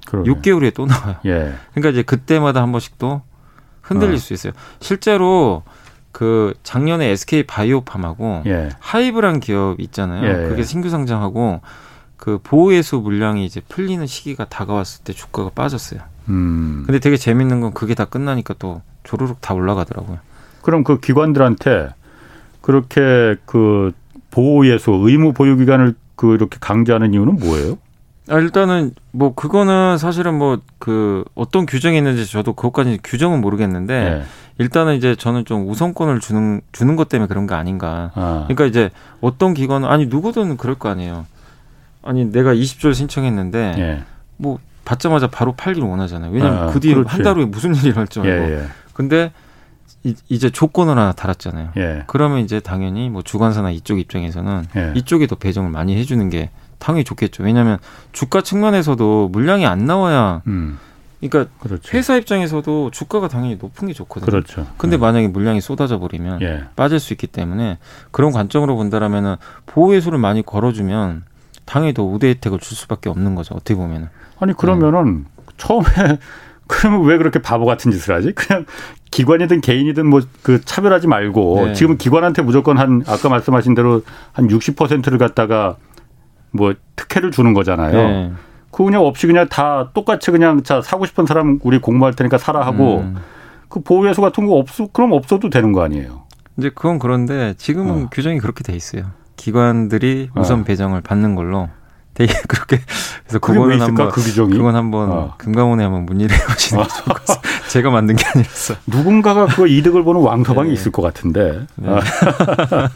그러네. 6개월 후에 또 나와요. 예. 그러니까 이제 그때마다 한 번씩 또 흔들릴 어. 수 있어요. 실제로 그 작년에 SK 바이오팜하고 예. 하이브란 기업 있잖아요. 예. 그게 신규 상장하고 그 보호예수 물량이 이제 풀리는 시기가 다가왔을 때 주가가 빠졌어요. 음. 근데 되게 재밌는 건 그게 다 끝나니까 또 조르륵 다 올라가더라고요. 그럼 그 기관들한테 그렇게 그 보호예수 의무 보유 기간을 그 이렇게 강조하는 이유는 뭐예요? 아, 일단은 뭐 그거는 사실은 뭐 그 어떤 규정이 있는지 저도 그것까지 규정은 모르겠는데 네. 일단은 이제 저는 좀 우선권을 주는 주는 것 때문에 그런 거 아닌가. 아. 그러니까 이제 어떤 기관은 아니 누구든 그럴 거 아니에요. 아니 내가 20조를 신청했는데 네. 뭐 받자마자 바로 팔기를 원하잖아요. 왜냐하면 아, 그 뒤에 한달 후에 무슨 일이 일어날지 알고. 예, 예. 근데 이, 제 조건을 하나 달았잖아요. 예. 그러면 이제 당연히 뭐 주관사나 이쪽 입장에서는 예. 이쪽이 더 배정을 많이 해주는 게 당연히 좋겠죠. 왜냐하면 주가 측면에서도 물량이 안 나와야 음. 그러니까 그렇죠. 회사 입장에서도 주가가 당연히 높은 게 좋거든요. 그렇죠. 근데 네. 만약에 물량이 쏟아져 버리면 예. 빠질 수 있기 때문에 그런 관점으로 본다라면은 보호 예수를 많이 걸어주면 당연히 더 우대 혜택을 줄 수밖에 없는 거죠. 어떻게 보면은. 아니 그러면은 네. 처음에 그러면 왜 그렇게 바보 같은 짓을 하지? 그냥 기관이든 개인이든 뭐 그 차별하지 말고 네. 지금 기관한테 무조건 한 아까 말씀하신 대로 한 60%를 갖다가 뭐 특혜를 주는 거잖아요. 네. 그 그냥 없이 그냥 다 똑같이 그냥 자 사고 싶은 사람 우리 공부할 테니까 사라 하고 음. 그 보호예수 같은 거 없어 그럼 없어도 되는 거 아니에요. 이제 그건 그런데 지금은 어. 규정이 그렇게 돼 있어요. 기관들이 우선 어. 배정을 받는 걸로 되게 그렇게 그래서 그거는 한번 그 규정이? 그건 한번 어. 금감원에 한번 문의를 해보시는 게 좋을 것 같아요. 제가 만든 게 아니라서 누군가가 그 이득을 보는 왕서방이 네. 있을 것 같은데. 네. 아.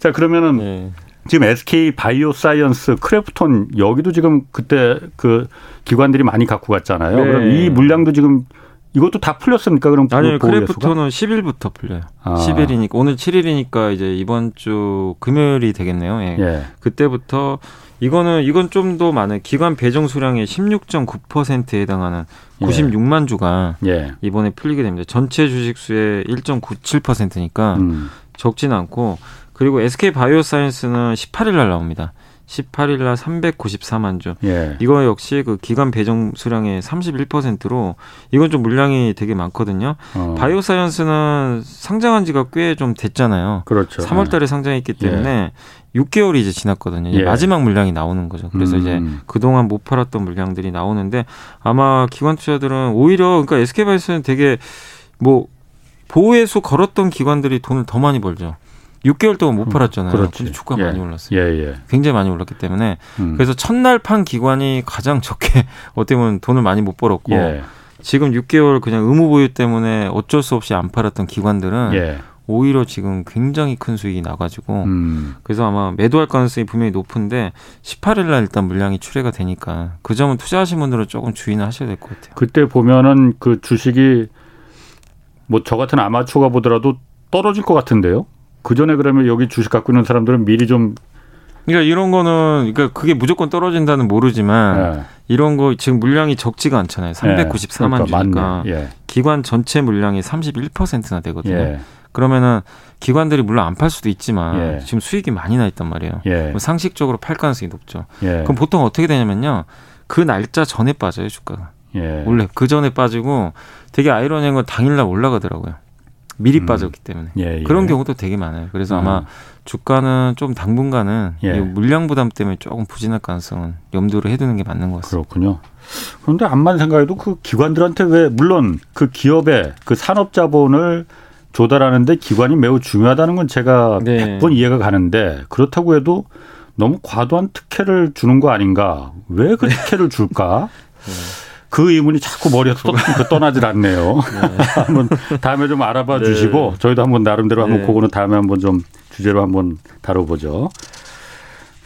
자 그러면은 네. 지금 SK 바이오사이언스 크래프톤 여기도 지금 그때 그 기관들이 많이 갖고 갔잖아요. 그럼 이 네. 물량도 지금 이것도 다 풀렸습니까? 그럼 아니요, 크래프톤은 10일부터 풀려요. 아. 10일이니까 오늘 7일이니까 이제 이번 주 금요일이 되겠네요. 예. 예. 그때부터 이거는 이건 좀 더 많은 기관 배정 수량의 16.9%에 해당하는 96만 예. 주가 예. 이번에 풀리게 됩니다. 전체 주식 수의 1.97%니까 음. 적진 않고 그리고 SK 바이오사이언스는 18일 날 나옵니다. 18일 날 394만 주. 예. 이거 역시 그 기관 배정 수량의 31%로 이건 좀 물량이 되게 많거든요. 어. 바이오사이언스는 상장한 지가 꽤 좀 됐잖아요. 그렇죠. 3월 달에 상장했기 때문에 예. 6개월이 이제 지났거든요. 이제 예. 마지막 물량이 나오는 거죠. 그래서 음. 이제 그동안 못 팔았던 물량들이 나오는데 아마 기관 투자들은 오히려 그러니까 SK바이오스는 되게 뭐 보호해수 걸었던 기관들이 돈을 더 많이 벌죠. 6개월 동안 못 음, 팔았잖아요. 그렇지. 근데 주가 예. 많이 올랐어요. 예, 예. 굉장히 많이 올랐기 때문에 음. 그래서 첫날 판 기관이 가장 적게 어떻게 보면 돈을 많이 못 벌었고 예. 지금 6개월 그냥 의무 보유 때문에 어쩔 수 없이 안 팔았던 기관들은 예. 오히려 지금 굉장히 큰 수익이 나가지고 음. 그래서 아마 매도할 가능성이 분명히 높은데 18일 날 일단 물량이 출회가 되니까 그 점은 투자하신 분들은 조금 주의는 하셔야 될 것 같아요. 그때 보면은 그 주식이 뭐 저 같은 아마추어가 보더라도 떨어질 것 같은데요. 그 전에 그러면 여기 주식 갖고 있는 사람들은 미리 좀 그러니까 이런 거는 그러니까 그게 무조건 떨어진다는 모르지만 네. 이런 거 지금 물량이 적지가 않잖아요. 394만 네. 그러니까 주니까 예. 기관 전체 물량이 31%나 되거든요. 예. 그러면은 기관들이 물론 안 팔 수도 있지만 예. 지금 수익이 많이 나 있단 말이에요. 예. 상식적으로 팔 가능성이 높죠. 예. 그럼 보통 어떻게 되냐면요. 그 날짜 전에 빠져요 주가가. 예. 원래 그 전에 빠지고 되게 아이러니한 건 당일날 올라가더라고요. 미리 음. 빠졌기 때문에 예, 예. 그런 경우도 되게 많아요. 그래서 음. 아마 주가는 좀 당분간은 예. 물량 부담 때문에 조금 부진할 가능성은 염두를 해두는 게 맞는 것 같습니다. 그렇군요. 그런데 암만 생각해도 그 기관들한테 왜 물론 그 기업의 그 산업 자본을 조달하는데 기관이 매우 중요하다는 건 제가 네. 100번 이해가 가는데 그렇다고 해도 너무 과도한 특혜를 주는 거 아닌가? 왜 그 특혜를 줄까? 네. 그 의문이 자꾸 머리에서 떠나질 않네요. 네. 한번 다음에 좀 알아봐 네. 주시고 저희도 한번 나름대로 한번 네. 그거는 다음에 한번 좀 주제로 한번 다뤄보죠.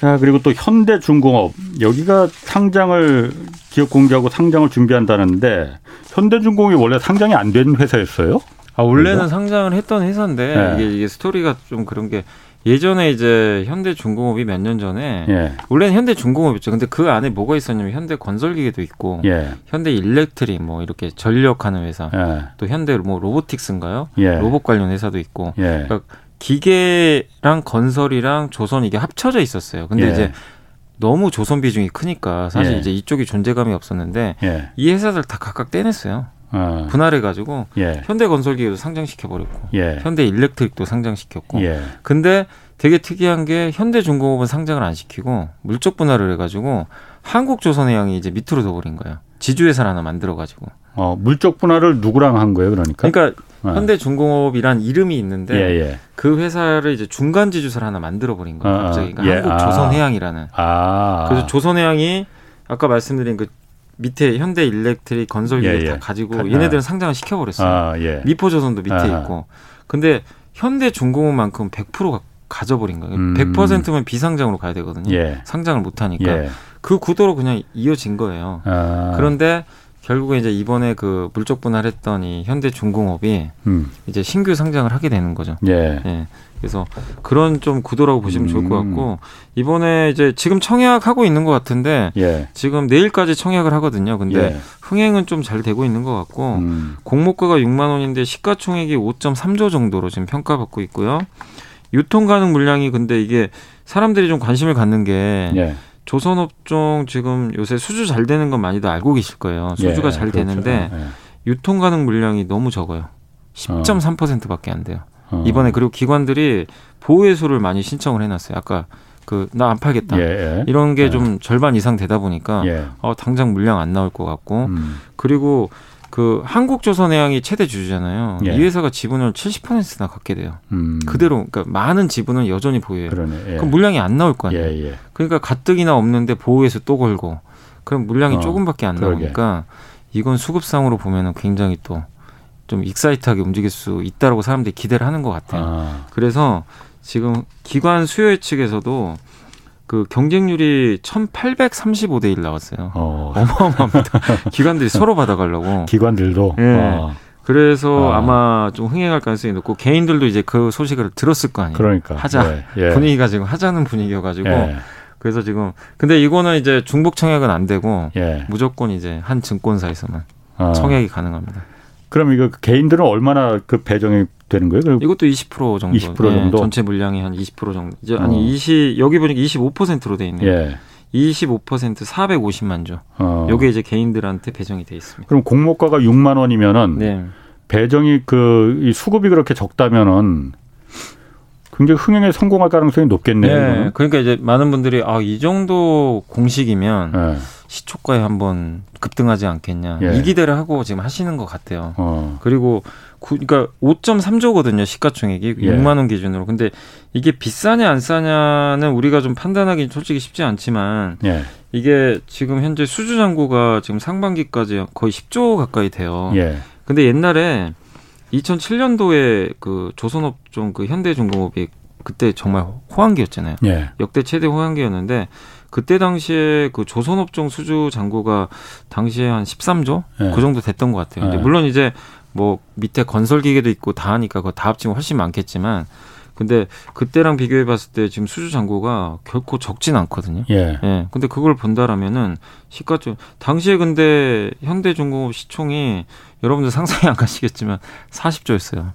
자 그리고 또 현대중공업 여기가 상장을 기업 공개하고 상장을 준비한다는데 현대중공업이 원래 상장이 안 된 회사였어요? 아 원래는 그리고? 상장을 했던 회사인데 네. 이게, 이게 스토리가 좀 그런 게 예전에 이제 현대중공업이 몇 년 전에 예. 원래는 현대중공업이었죠. 근데 그 안에 뭐가 있었냐면 현대건설기계도 있고 예. 현대일렉트릭 뭐 이렇게 전력하는 회사 예. 또 현대 뭐 로보틱스인가요? 예. 로봇 관련 회사도 있고 예. 그러니까 기계랑 건설이랑 조선 이게 합쳐져 있었어요. 근데 예. 이제 너무 조선 비중이 크니까 사실 이제 이쪽이 존재감이 없었는데 이 회사들 다 각각 떼냈어요. 어. 분할해가지고 예. 현대건설기계도 상장시켜 버렸고 예. 현대일렉트릭도 상장시켰고 예. 근데 되게 특이한 게 현대중공업은 상장을 안 시키고 물적 분할을 해가지고 한국조선해양이 이제 밑으로 둬버린 거예요. 지주회사를 하나 만들어가지고. 어 물적 분할을 누구랑 한 거예요, 그러니까? 그러니까 어. 현대중공업이란 이름이 있는데 예, 예. 그 회사를 이제 중간 지주사를 하나 만들어 버린 거예요. 어, 어. 갑자기 그러니까 예. 한국조선해양이라는. 아. 그래서 조선해양이 아까 말씀드린 그 밑에 현대 일렉트릭 건설기를 예, 예. 다 가지고 가, 얘네들은 상장을 시켜버렸어요. 아, 예. 미포조선도 밑에 아하. 있고. 근데 현대 중공업만큼 100% 가져버린 거예요. 음. 100%면 비상장으로 가야 되거든요. 예. 상장을 못 하니까 예. 그 구도로 그냥 이어진 거예요. 아. 그런데 결국에 이제 이번에 그 물적 분할했더니 현대 중공업이 음. 이제 신규 상장을 하게 되는 거죠. 예. 예. 그래서 그런 좀 구도라고 보시면 좋을 것 음. 같고 이번에 이제 지금 청약 하고 있는 것 같은데 예. 지금 내일까지 청약을 하거든요. 근데 예. 흥행은 좀 잘 되고 있는 것 같고 음. 공모가가 6만 원인데 시가총액이 5.3조 정도로 지금 평가받고 있고요. 유통 가능 물량이 근데 이게 사람들이 좀 관심을 갖는 게 예. 조선업종 지금 요새 수주 잘 되는 건 많이도 알고 계실 거예요. 수주가 예, 잘 그렇죠. 되는데 예. 유통 가능 물량이 너무 적어요. 10.3%밖에 안 돼요. 어. 이번에 그리고 기관들이 보호해소를 많이 신청을 해놨어요. 아까 그 나 안 팔겠다 예, 예. 이런 게좀 예. 절반 이상 되다 보니까 예. 어, 당장 물량 안 나올 것 같고 음. 그리고 그 한국조선해양이 최대 주주잖아요. 예. 이 회사가 지분을 70%나 갖게 돼요. 음. 그대로 그러니까 많은 지분은 여전히 보유해요. 그러네, 예. 그럼 물량이 안 나올 거 아니에요. 예, 예. 그러니까 가뜩이나 없는데 보호해서 또 걸고 그럼 물량이 어, 조금밖에 안 그러게. 나오니까 이건 수급상으로 보면은 굉장히 또 좀 익사이트하게 움직일 수 있다라고 사람들이 기대를 하는 것 같아요. 아. 그래서 지금 기관 수요 측에서도 그 경쟁률이 1,835대 1 나왔어요. 어. 마어마합니다 기관들이 서로 받아가려고. 기관들도. 예. 어. 그래서 아. 아마 좀 흥행할 가능성이 높고 개인들도 이제 그 소식을 들었을 거 아니에요. 그러니까 하자 예. 예. 분위기가 지금 하자는 분위기여가지고 예. 그래서 지금 근데 이거는 이제 중복 청약은 안 되고 예. 무조건 이제 한 증권사에서만 아. 청약이 가능합니다. 그럼 이거 개인들은 얼마나 그 배정이 되는 거예요? 이것도 20% 정도. 20% 정도. 예, 전체 물량이 한20% 정도. 이제 아니 어. 20 여기 보니까 25%로 돼 있네요. 예. 25% 450만 조. 어. 요게 이제 개인들한테 배정이 돼 있습니다. 그럼 공모가가 6만 원이면은 네. 배정이 그 수급이 그렇게 적다면은 굉장히 흥행에 성공할 가능성이 높겠네요. 네. 그러니까 이제 많은 분들이 아, 이 정도 공식이면 네. 시초가에 한번 급등하지 않겠냐. 예. 이 기대를 하고 지금 하시는 것 같아요. 어. 그리고 구, 그러니까 5.3조거든요. 시가총액이 예. 6만 원 기준으로. 근데 이게 비싸냐 안 싸냐는 우리가 좀 판단하기 솔직히 쉽지 않지만 예. 이게 지금 현재 수주 잔고가 지금 상반기까지 거의 10조 가까이 돼요. 예. 근데 옛날에 2007년도에 그 조선업종 그 현대중공업이 그때 정말 호황기였잖아요. 예. 역대 최대 호황기였는데 그때 당시에 그 조선업종 수주 잔고가 당시에 한 13조 예. 그 정도 됐던 것 같아요. 근데 예. 물론 이제 뭐 밑에 건설 기계도 있고 다 하니까 그거 다 합치면 훨씬 많겠지만 근데 그때랑 비교해 봤을 때 지금 수주 잔고가 결코 적진 않거든요. 예. 예. 근데 그걸 본다라면은 시가좀 당시에 근데 현대중공업 시총이 여러분들 상상이 안 가시겠지만 40조였어요.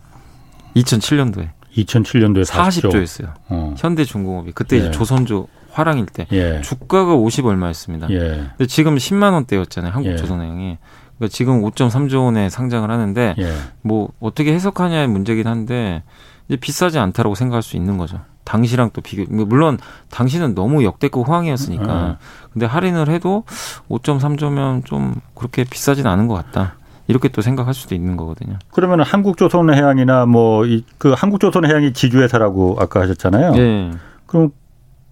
2007년도에. 2007년도에 40조. 40조였어요. 어. 현대중공업이 그때 예. 이제 조선조 화랑일 때 예. 주가가 50 얼마였습니다. 예. 근데 지금 10만 원대였잖아요. 한국조선해양이. 예. 그러니까 지금 5.3조 원에 상장을 하는데 예. 뭐 어떻게 해석하냐의 문제긴 한데 이제 비싸지 않다라고 생각할 수 있는 거죠. 당시랑 또 비교 물론 당시는 너무 역대급 호황이었으니까 음. 근데 할인을 해도 5.3조면 좀 그렇게 비싸진 않은 것 같다. 이렇게 또 생각할 수도 있는 거거든요. 그러면 한국조선해양이나 뭐 그 한국조선해양이 지주회사라고 아까 하셨잖아요. 네. 그럼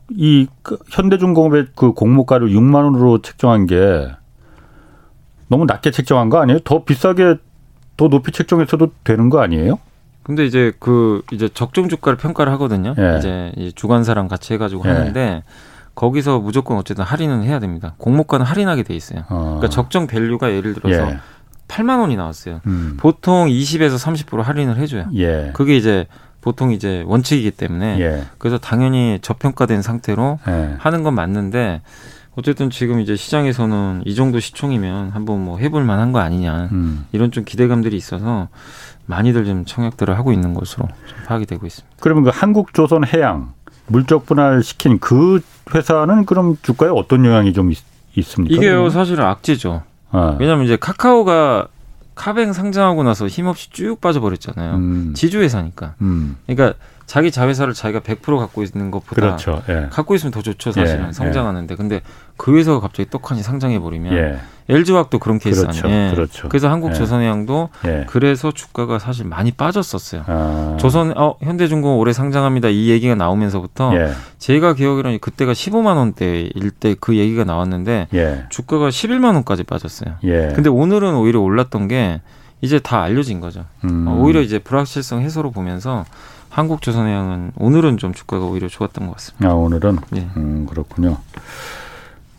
이그 현대중공업의 그 공모가를 6만 원으로 책정한 게 너무 낮게 책정한 거 아니에요? 더 비싸게 더 높이 책정했어도 되는 거 아니에요? 근데 이제 그 이제 적정 주가를 평가를 하거든요. 예. 이제 주관사랑 같이 해가지고 예. 하는데 거기서 무조건 어쨌든 할인은 해야 됩니다. 공모가는 할인하게 돼 있어요. 어. 그러니까 적정 value가 예를 들어서 예. 8만 원이 나왔어요. 음. 보통 20에서 30% 할인을 해줘요. 예. 그게 이제 보통 이제 원칙이기 때문에 예. 그래서 당연히 저평가된 상태로 예. 하는 건 맞는데 어쨌든 지금 이제 시장에서는 이 정도 시총이면 한번 뭐 해볼 만한 거 아니냐 음. 이런 좀 기대감들이 있어서 많이들 좀 청약들을 하고 있는 것으로 좀 파악이 되고 있습니다. 그러면 그 한국조선해양 물적 분할 시킨 그 회사는 그럼 주가에 어떤 영향이 좀 있, 습니까 이게요 사실은 악재죠. 아. 왜냐하면 이제 카카오가 카뱅 상장하고 나서 힘없이 쭉 빠져버렸잖아요. 음. 지주회사니까. 음. 그러니까 자기 자회사를 자기가 100% 갖고 있는 것보다 그렇죠. 예. 갖고 있으면 더 좋죠 사실은 예. 성장하는데 예. 근데 그 회사가 갑자기 떡하니 상장해 버리면 예. LG화학도 그런 케이스 그렇죠. 아니에요. 그렇죠. 그래서 한국조선해양도 예. 예. 그래서 주가가 사실 많이 빠졌었어요. 아. 조선 어 현대중공업 올해 상장합니다 이 얘기가 나오면서부터 예. 제가 기억으로는 그때가 15만 원대일 때 그 얘기가 나왔는데 주가가 11만 원까지 빠졌어요. 근데 오늘은 오히려 올랐던 게 이제 다 알려진 거죠. 음. 어, 오히려 이제 불확실성 해소로 보면서 한국조선해양은 오늘은 좀 주가가 오히려 좋았던 것 같습니다. 아 오늘은 네. 음, 그렇군요.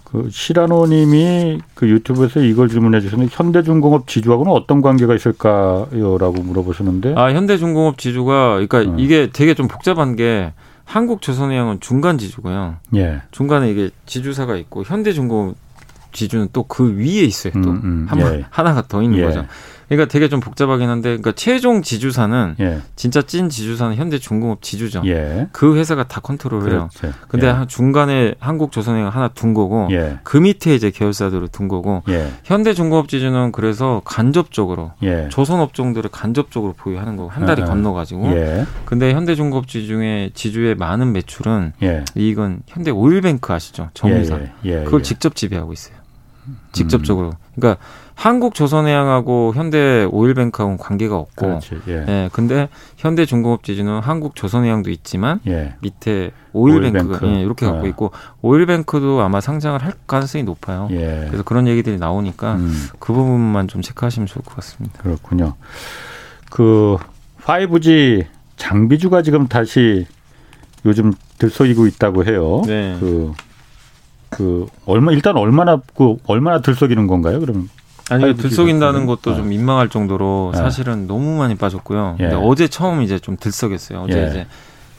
그 시라노님이 그 유튜브에서 이걸 질문해 주셨는데 현대중공업 지주하고는 어떤 관계가 있을까요?라고 물어보시는데. 아 현대중공업 지주가 그러니까 음. 이게 되게 좀 복잡한 게 한국 조선해양은 중간 지주고요. 예. 중간에 이게 지주사가 있고 현대중공업 지주는 또 그 위에 있어요. 또 음, 음. 한 예. 하나가 더 있는 예. 거죠. 그러니까 되게 좀 복잡하긴 한데, 그러니까 최종 지주사는 예. 진짜 찐 지주사는 현대중공업 지주죠. 예. 그 회사가 다 컨트롤해요. 그렇죠. 근데 예. 중간에 한국조선해양 하나 둔 거고, 예. 그 밑에 이제 계열사들을 둔 거고, 예. 현대중공업 지주는 그래서 간접적으로 예. 조선업종들을 간접적으로 보유하는 거고 한 달이 건너가지고, 근데 현대중공업 지주의 지주의 많은 매출은 이건 현대 오일뱅크 아시죠? 정유사 그걸 직접 지배하고 있어요. 직접적으로. 그러니까 한국 조선해양하고 현대 오일뱅크하고는 관계가 없고, 그렇지, 예. 예. 근데 현대 중공업 지주는 한국 조선해양도 있지만 예. 밑에 오일뱅크가 오일뱅크. 예, 이렇게 갖고 어. 있고 오일뱅크도 아마 상장을 할 가능성이 높아요. 예. 그래서 그런 얘기들이 나오니까 음. 그 부분만 좀 체크하시면 좋을 것 같습니다. 그렇군요. 그 5G 장비주가 지금 다시 요즘 들썩이고 있다고 해요. 네. 그, 그 얼마 일단 얼마나 그 얼마나 들썩이는 건가요? 그러면 아니 들썩인다는 것도 좀 네. 민망할 정도로 네. 사실은 너무 많이 빠졌고요. 예. 근데 어제 처음 이제 좀 들썩였어요. 어제 예. 이제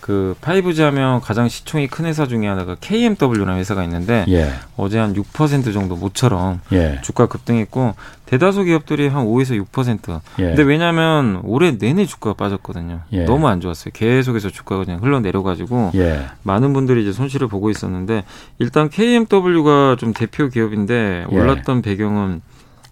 그 5G 하면 가장 시총이 큰 회사 중에 하나가 KMW라는 회사가 있는데 예. 어제 한 6% 정도 모처럼 예. 주가 급등했고 대다수 기업들이 한 5에서 6%. 예. 근데 왜냐하면 올해 내내 주가가 빠졌거든요. 예. 너무 안 좋았어요. 계속해서 주가가 그냥 흘러내려가지고 예. 많은 분들이 이제 손실을 보고 있었는데 일단 KMW가 좀 대표 기업인데 예. 올랐던 배경은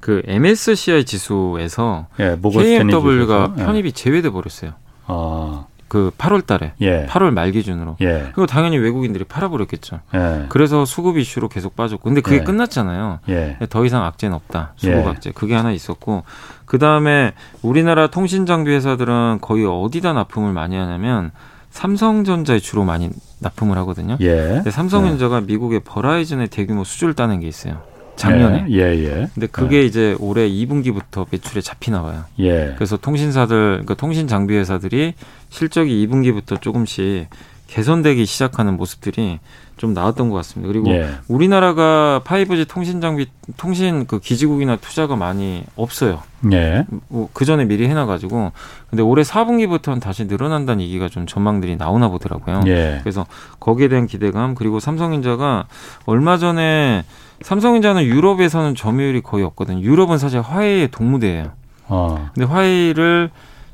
그 MSCI 지수에서 KMW가 편입이 제외돼 버렸어요. 아. 그 8월 달에 예. 8월 말 기준으로. 예. 그리고 당연히 외국인들이 팔아버렸겠죠. 예. 그래서 수급 이슈로 계속 빠졌고. 근데 그게 예. 끝났잖아요. 예. 더 이상 악재는 없다. 수급 예. 악재. 그게 하나 있었고. 그 다음에 우리나라 통신 장비 회사들은 거의 어디다 납품을 많이 하냐면 삼성전자에 주로 많이 납품을 하거든요. 근데 삼성전자가 미국의 버라이즌의 대규모 수주를 따는 게 있어요. 작년에. 예, 예. 예. 근데 그게 예. 이제 올해 2분기부터 매출에 잡히나 봐요. 예. 그래서 통신사들, 그러니까 통신 장비 회사들이 실적이 2분기부터 조금씩 개선되기 시작하는 모습들이 좀 나왔던 것 같습니다. 그리고 예. 우리나라가 5G 통신 장비 통신 그 기지국이나 투자가 많이 없어요. 예. 뭐그 전에 미리 해놔가지고 근데 올해 4분기부터는 다시 늘어난다는 얘기가 좀 전망들이 나오나 보더라고요. 예. 그래서 거기에 대한 기대감 그리고 삼성전자가 얼마 전에 삼성전자는 유럽에서는 점유율이 거의 없거든요. 유럽은 사실 화해의 동무대예요. 어. 근데 화해를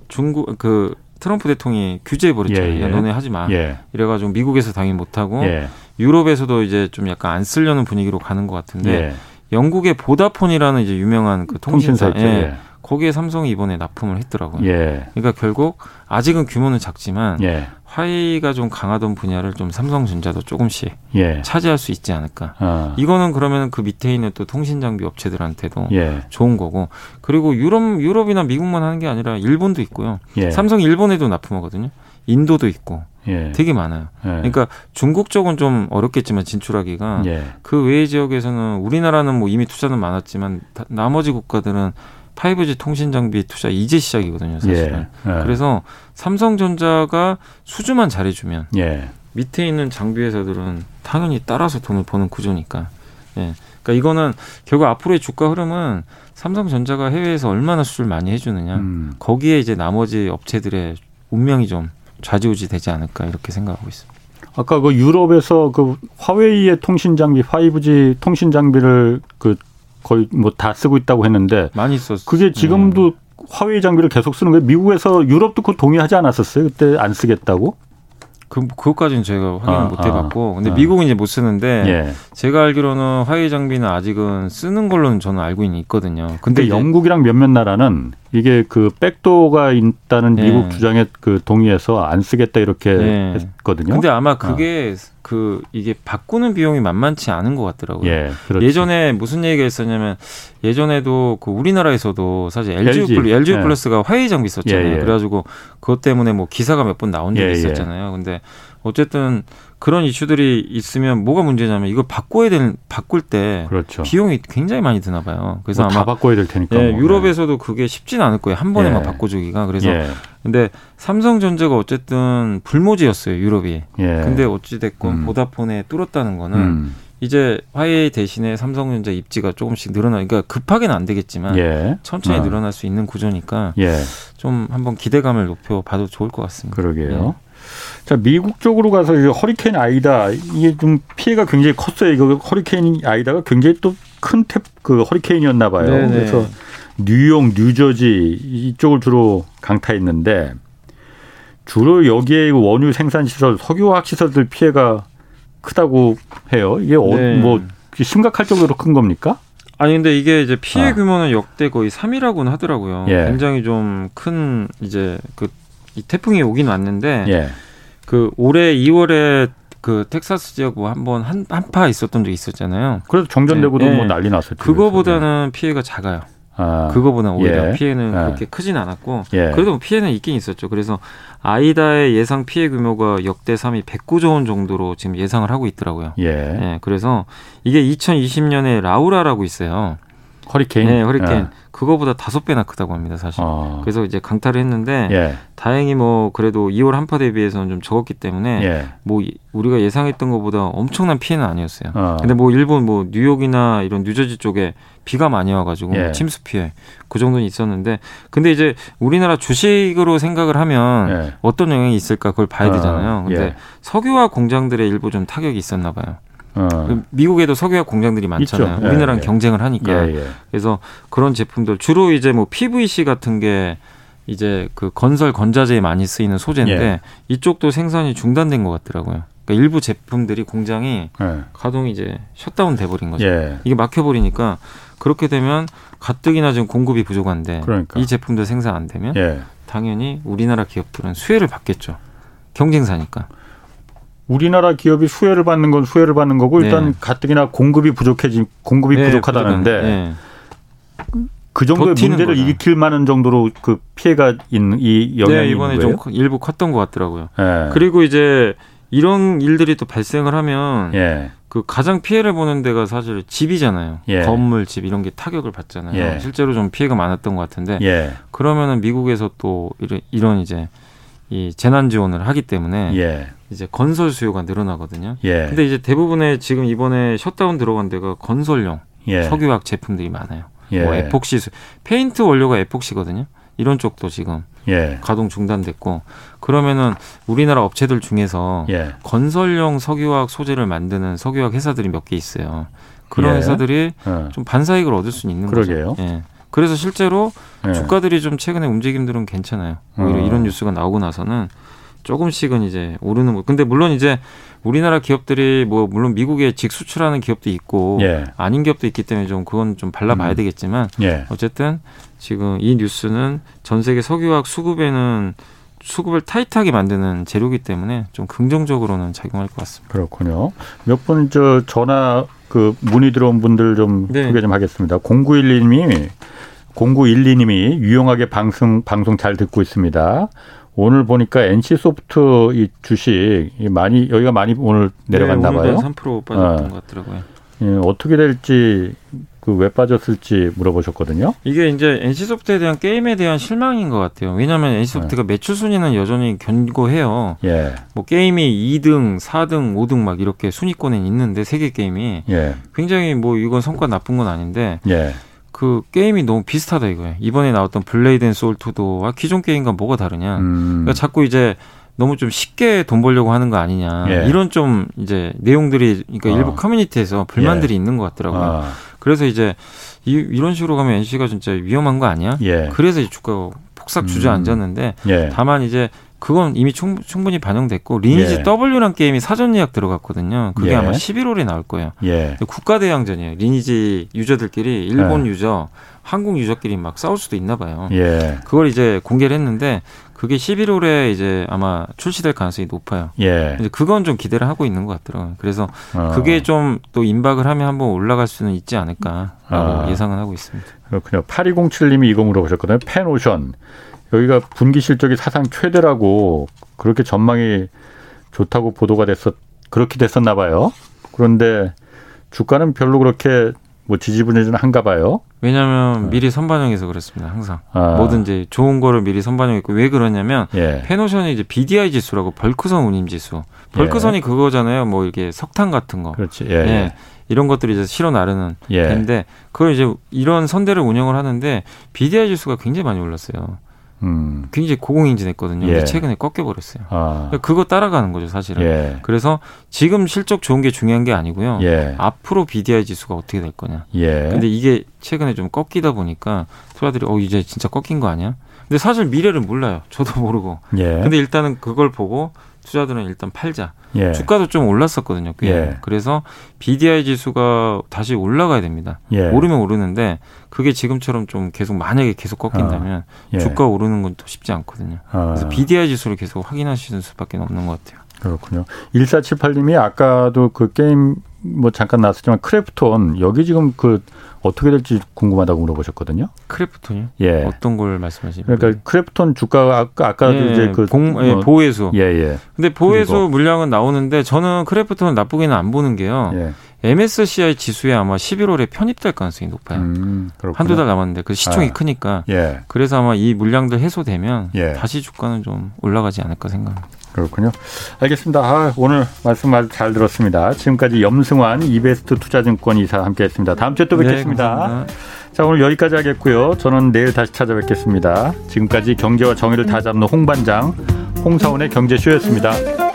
중국 그 트럼프 대통령이 규제해 버렸잖아요. 예, 예. 너네 하지 마. 예. 이래가지고 미국에서 당연히 못 하고 예. 유럽에서도 이제 좀 약간 안 쓰려는 분위기로 가는 것 같은데 예. 영국의 보다폰이라는 이제 유명한 그 통신사, 통신사 예. 거기에 삼성이 이번에 납품을 했더라고요. 예. 그러니까 결국 아직은 규모는 작지만 예. 화이가 좀 강하던 분야를 좀 삼성전자도 조금씩 예. 차지할 수 있지 않을까. 어. 이거는 그러면 그 밑에 있는 또 통신 장비 업체들한테도 예. 좋은 거고. 그리고 유럽 유럽이나 미국만 하는 게 아니라 일본도 있고요. 예. 삼성 일본에도 납품하거든요. 인도도 있고. 예. 되게 많아요. 예. 그러니까 중국 쪽은 좀 어렵겠지만 진출하기가 그 외의 지역에서는 우리나라는 뭐 이미 투자는 많았지만 나머지 국가들은 5G 통신 장비 투자 이제 시작이거든요, 사실은. 예. 예. 그래서 삼성전자가 수주만 잘해주면 예. 밑에 있는 장비 회사들은 당연히 따라서 돈을 버는 구조니까. 예. 그러니까 이거는 결국 앞으로의 주가 흐름은 삼성전자가 해외에서 얼마나 수주를 많이 해주느냐 음. 거기에 이제 나머지 업체들의 운명이 좀 좌지우지 되지 않을까 이렇게 생각하고 있습니다. 아까 그 유럽에서 그 화웨이의 통신 장비 5G 통신 장비를 그 거의 뭐 다 쓰고 있다고 했는데 많이 썼어요. 그게 지금도 음. 화웨이 장비를 계속 쓰는 거예요. 미국에서 유럽도 그 동의하지 않았었어요. 그때 안 쓰겠다고? 그 그것까지는 제가 확인을 아, 못 해봤고, 아, 근데 아. 미국은 이제 못 쓰는데 예. 제가 알기로는 화웨이 장비는 아직은 쓰는 걸로는 저는 알고 있거든요. 근데, 근데 영국이랑 몇몇 나라는 이게 그 백도가 있다는 예. 미국 주장에 그 동의해서 안 쓰겠다 이렇게 예. 했거든요. 근데 아마 그게 어. 그 이게 바꾸는 비용이 만만치 않은 것 같더라고요. 예, 전에 무슨 얘기가 있었냐면 예전에도 그 우리나라에서도 사실 LG, LG, LG 예. 플러스가 화웨이 장비 썼잖아요. 예, 예. 그래가지고 그것 때문에 뭐 기사가 몇 번 나온 적이 예, 예. 있었잖아요. 근데 어쨌든 그런 이슈들이 있으면 뭐가 문제냐면 이걸 바꿔야 되는 바꿀 때 그렇죠. 비용이 굉장히 많이 드나 봐요. 그래서 뭐 아마 바꿔야 될 테니까. 예, 뭐. 유럽에서도 그게 쉽진 않을 거예요. 한 번에만 예. 바꿔주기가. 그래서 예. 근데 삼성전자가 어쨌든 불모지였어요 유럽이. 예. 근데 어찌 됐건 음. 보다폰에 뚫었다는 거는. 음. 이제 화웨이 대신에 삼성전자 입지가 조금씩 늘어나, 그러니까 급하게는 안 되겠지만 예. 천천히 어. 늘어날 수 있는 구조니까 예. 좀 한번 기대감을 높여 봐도 좋을 것 같습니다. 그러게요. 예. 자, 미국 쪽으로 가서 이제 허리케인 아이다 이게 좀 피해가 굉장히 컸어요. 이거 허리케인 아이다가 굉장히 또 큰 탭 그 허리케인이었나 봐요. 네네. 그래서 뉴욕, 뉴저지 이쪽을 주로 강타했는데 주로 여기에 원유 생산 시설, 석유화학 시설들 피해가 크다고 해요. 이게 어, 네. 뭐 심각할 정도로 큰 겁니까? 아니 근데 이게 이제 피해 아. 규모는 역대 거의 3위라고는 하더라고요. 예. 굉장히 좀 큰 이제 그 이 태풍이 오긴 왔는데 예. 그 올해 2월에 그 텍사스 지역 뭐 한번 한 한파 있었던 적이 있었잖아요. 그래서 정전되고도 네. 뭐 난리 났었죠. 그거보다는 피해가 작아요. 아, 그거보다 오히려 예. 피해는 예. 그렇게 크진 않았고 예. 그래도 뭐 피해는 있긴 있었죠. 그래서 아이다의 예상 피해 규모가 역대 3위 109조 원 정도로 지금 예상을 하고 있더라고요. 예. 예. 그래서 이게 2020년에 라우라라고 있어요. 허리케인. 네, 허리케인. 예. 그거보다 다섯 배나 크다고 합니다, 사실. 어. 그래서 이제 강타를 했는데 예. 다행히 뭐 그래도 2월 한파 대비해서는 좀 적었기 때문에 예. 뭐 우리가 예상했던 것보다 엄청난 피해는 아니었어요. 어. 근데 뭐 일본 뭐 뉴욕이나 이런 뉴저지 쪽에 비가 많이 와가지고 예. 침수 피해 그 정도는 있었는데 근데 이제 우리나라 주식으로 생각을 하면 예. 어떤 영향이 있을까 그걸 봐야 어. 되잖아요. 근데 예. 석유화학 공장들의 일부 좀 타격이 있었나 봐요. 어. 그 미국에도 석유화학 공장들이 많잖아요. 있죠. 우리나라랑 예, 예. 경쟁을 하니까. 예, 예, 그래서 그런 제품들 주로 이제 뭐 PVC 같은 게 이제 그 건설 건자재에 많이 쓰이는 소재인데 예. 이쪽도 생산이 중단된 것 같더라고요. 그러니까 일부 제품들이 공장이 예. 가동이 이제 셧다운 돼버린 거죠. 이게 막혀버리니까 그렇게 되면 가뜩이나 지금 공급이 부족한데 그러니까. 이 제품들 생산 안 되면 당연히 우리나라 기업들은 수혜를 받겠죠. 경쟁사니까. 우리나라 기업이 수혜를 받는 건 수혜를 받는 거고 일단 네. 가뜩이나 공급이 부족해진 공급이 네, 부족하다는데 네. 그 정도의 문제를 거다. 일으킬 만한 정도로 그 피해가 있는 이 영향이 네, 이번에 좀 일부 컸던 것 같더라고요. 네. 그리고 이제 이런 일들이 또 발생을 하면 예. 그 가장 피해를 보는 데가 사실 집이잖아요. 예. 건물, 집 이런 게 타격을 받잖아요. 예. 실제로 좀 피해가 많았던 것 같은데 예. 그러면은 미국에서 또 이런 이제 이 재난 지원을 하기 때문에 예. 이제 건설 수요가 늘어나거든요. 예. 근데 이제 대부분의 지금 이번에 셧다운 들어간 데가 건설용 예. 석유화학 제품들이 많아요. 예. 뭐 에폭시 페인트 원료가 에폭시거든요. 이런 쪽도 지금 예. 가동 중단됐고 그러면은 우리나라 업체들 중에서 예. 건설용 석유화학 소재를 만드는 석유화학 회사들이 몇 개 있어요. 그런 예. 회사들이 어. 좀 반사이익을 얻을 수 있는 그러게요. 거죠. 예. 그래서 실제로 주가들이 좀 최근에 움직임들은 괜찮아요. 오히려 어. 이런 뉴스가 나오고 나서는 조금씩은 이제 오르는 거. 근데 물론 이제 우리나라 기업들이 뭐 물론 미국에 직수출하는 기업도 있고 예. 아닌 기업도 있기 때문에 좀 그건 좀 발라봐야 음. 되겠지만 예. 어쨌든 지금 이 뉴스는 전 세계 석유화학 수급에는 수급을 타이트하게 만드는 재료기 때문에 좀 긍정적으로는 작용할 것 같습니다. 그렇군요. 몇 분 저 전화 그 문의 들어온 분들 좀 네. 소개 좀 하겠습니다. 0912님이 0912님이 유용하게 방송 방송 잘 듣고 있습니다. 오늘 보니까 NC 소프트 이 주식 많이 여기가 많이 오늘 내려갔나 네, 봐요. 3% 빠졌던 어. 것 같더라고요. 예, 어떻게 될지 그 왜 빠졌을지 물어보셨거든요. 이게 이제 NC 소프트에 대한 게임에 대한 실망인 것 같아요. 왜냐하면 NC 소프트가 네. 매출 순위는 여전히 견고해요. 예. 뭐 게임이 2등, 4등, 5등 막 이렇게 순위권에 있는데 세 개 게임이 예. 굉장히 뭐 이건 성과 나쁜 건 아닌데. 예. 그 게임이 너무 비슷하다 이거예요. 이번에 나왔던 블레이드 앤 소울 2도 아, 기존 게임과 뭐가 다르냐. 음. 그러니까 자꾸 이제 너무 좀 쉽게 돈 벌려고 하는 거 아니냐. 예. 이런 좀 이제 내용들이 그러니까 어. 일부 커뮤니티에서 불만들이 예. 있는 것 같더라고요. 어. 그래서 이제 이, 이런 식으로 가면 NC가 진짜 위험한 거 아니야? 예. 그래서 이 주가가 폭삭 주저앉았는데 음. 예. 다만 이제 그건 이미 충, 분히 반영됐고 리니지 예. W란 게임이 사전 예약 들어갔거든요. 그게 예. 아마 11월에 나올 거예요. 예. 국가 대항전이에요. 리니지 유저들끼리 일본 예. 유저, 한국 유저끼리 막 싸울 수도 있나 봐요. 예. 그걸 이제 공개를 했는데 그게 11월에 이제 아마 출시될 가능성이 높아요. 예. 이제 그건 좀 기대를 하고 있는 것 같더라고요. 그래서 어. 그게 좀 또 임박을 하면 한번 올라갈 수는 있지 않을까라고 아. 예상은 하고 있습니다. 그렇군요. 8207님이 이거 물어보셨거든요. 펜오션. 여기가 분기 실적이 사상 최대라고 그렇게 전망이 좋다고 보도가 됐었 그렇게 됐었나 봐요. 그런데 주가는 별로 그렇게 뭐 지지부진한가 봐요. 왜냐하면 네. 미리 선반영해서 그렇습니다. 항상 아. 뭐든지 좋은 거를 미리 선반영했고 왜 그러냐면 예. 페노션이 이제 BDI 지수라고 벌크선 운임 지수. 벌크선이 예. 그거잖아요. 뭐 이게 석탄 같은 거. 그렇지. 예. 예. 이런 것들을 이제 실어 나르는 예. 데인데 그걸 이제 이런 선대를 운영을 하는데 BDI 지수가 굉장히 많이 올랐어요. 음. 굉장히 고공행진했거든요. 예. 근데 최근에 꺾여버렸어요. 아. 그러니까 그거 따라가는 거죠, 사실은. 예. 그래서 지금 실적 좋은 게 중요한 게 아니고요. 예. 앞으로 BDI 지수가 어떻게 될 거냐. 예. 근데 이게 최근에 좀 꺾이다 보니까 투자들이 어 이제 진짜 꺾인 거 아니야? 근데 사실 미래를 몰라요. 저도 모르고. 예. 근데 일단은 그걸 보고 투자자들은 일단 팔자. 예. 주가도 좀 올랐었거든요. 꽤. 예. 그래서 BDI 지수가 다시 올라가야 됩니다. 예. 오르면 오르는데 그게 지금처럼 좀 계속 만약에 계속 꺾인다면 어. 주가 오르는 건 또 쉽지 않거든요. 어. 그래서 BDI 지수를 계속 확인하시는 수밖에 없는 것 같아요. 그렇군요. 1478님이 아까도 그 게임 뭐 잠깐 나왔었지만 크래프톤 여기 지금 그 어떻게 될지 궁금하다고 물어보셨거든요. 크래프톤이요? 예. 어떤 걸 말씀하시는 그러니까 거예요? 크래프톤 주가가 아까 아까도 예, 이제 그 공, 예, 뭐, 보호예수. 예, 예. 근데 보호해수 물량은 나오는데 저는 크래프톤을 나쁘게는 안 보는 게요. 예. MSCI 지수에 아마 11월에 편입될 가능성이 높아요. 음, 한두 달 남았는데 그 시총이 아. 크니까. 예. 그래서 아마 이 물량들 해소되면 예. 다시 주가는 좀 올라가지 않을까 생각합니다. 그렇군요. 알겠습니다. 아, 오늘 말씀 잘 들었습니다. 지금까지 염승환 이베스트 투자증권 이사 함께했습니다. 다음 주에 또 네, 뵙겠습니다. 네, 자 오늘 여기까지 하겠고요. 저는 내일 다시 찾아뵙겠습니다. 지금까지 경제와 정의를 다잡는 홍반장 홍사원의 경제쇼였습니다.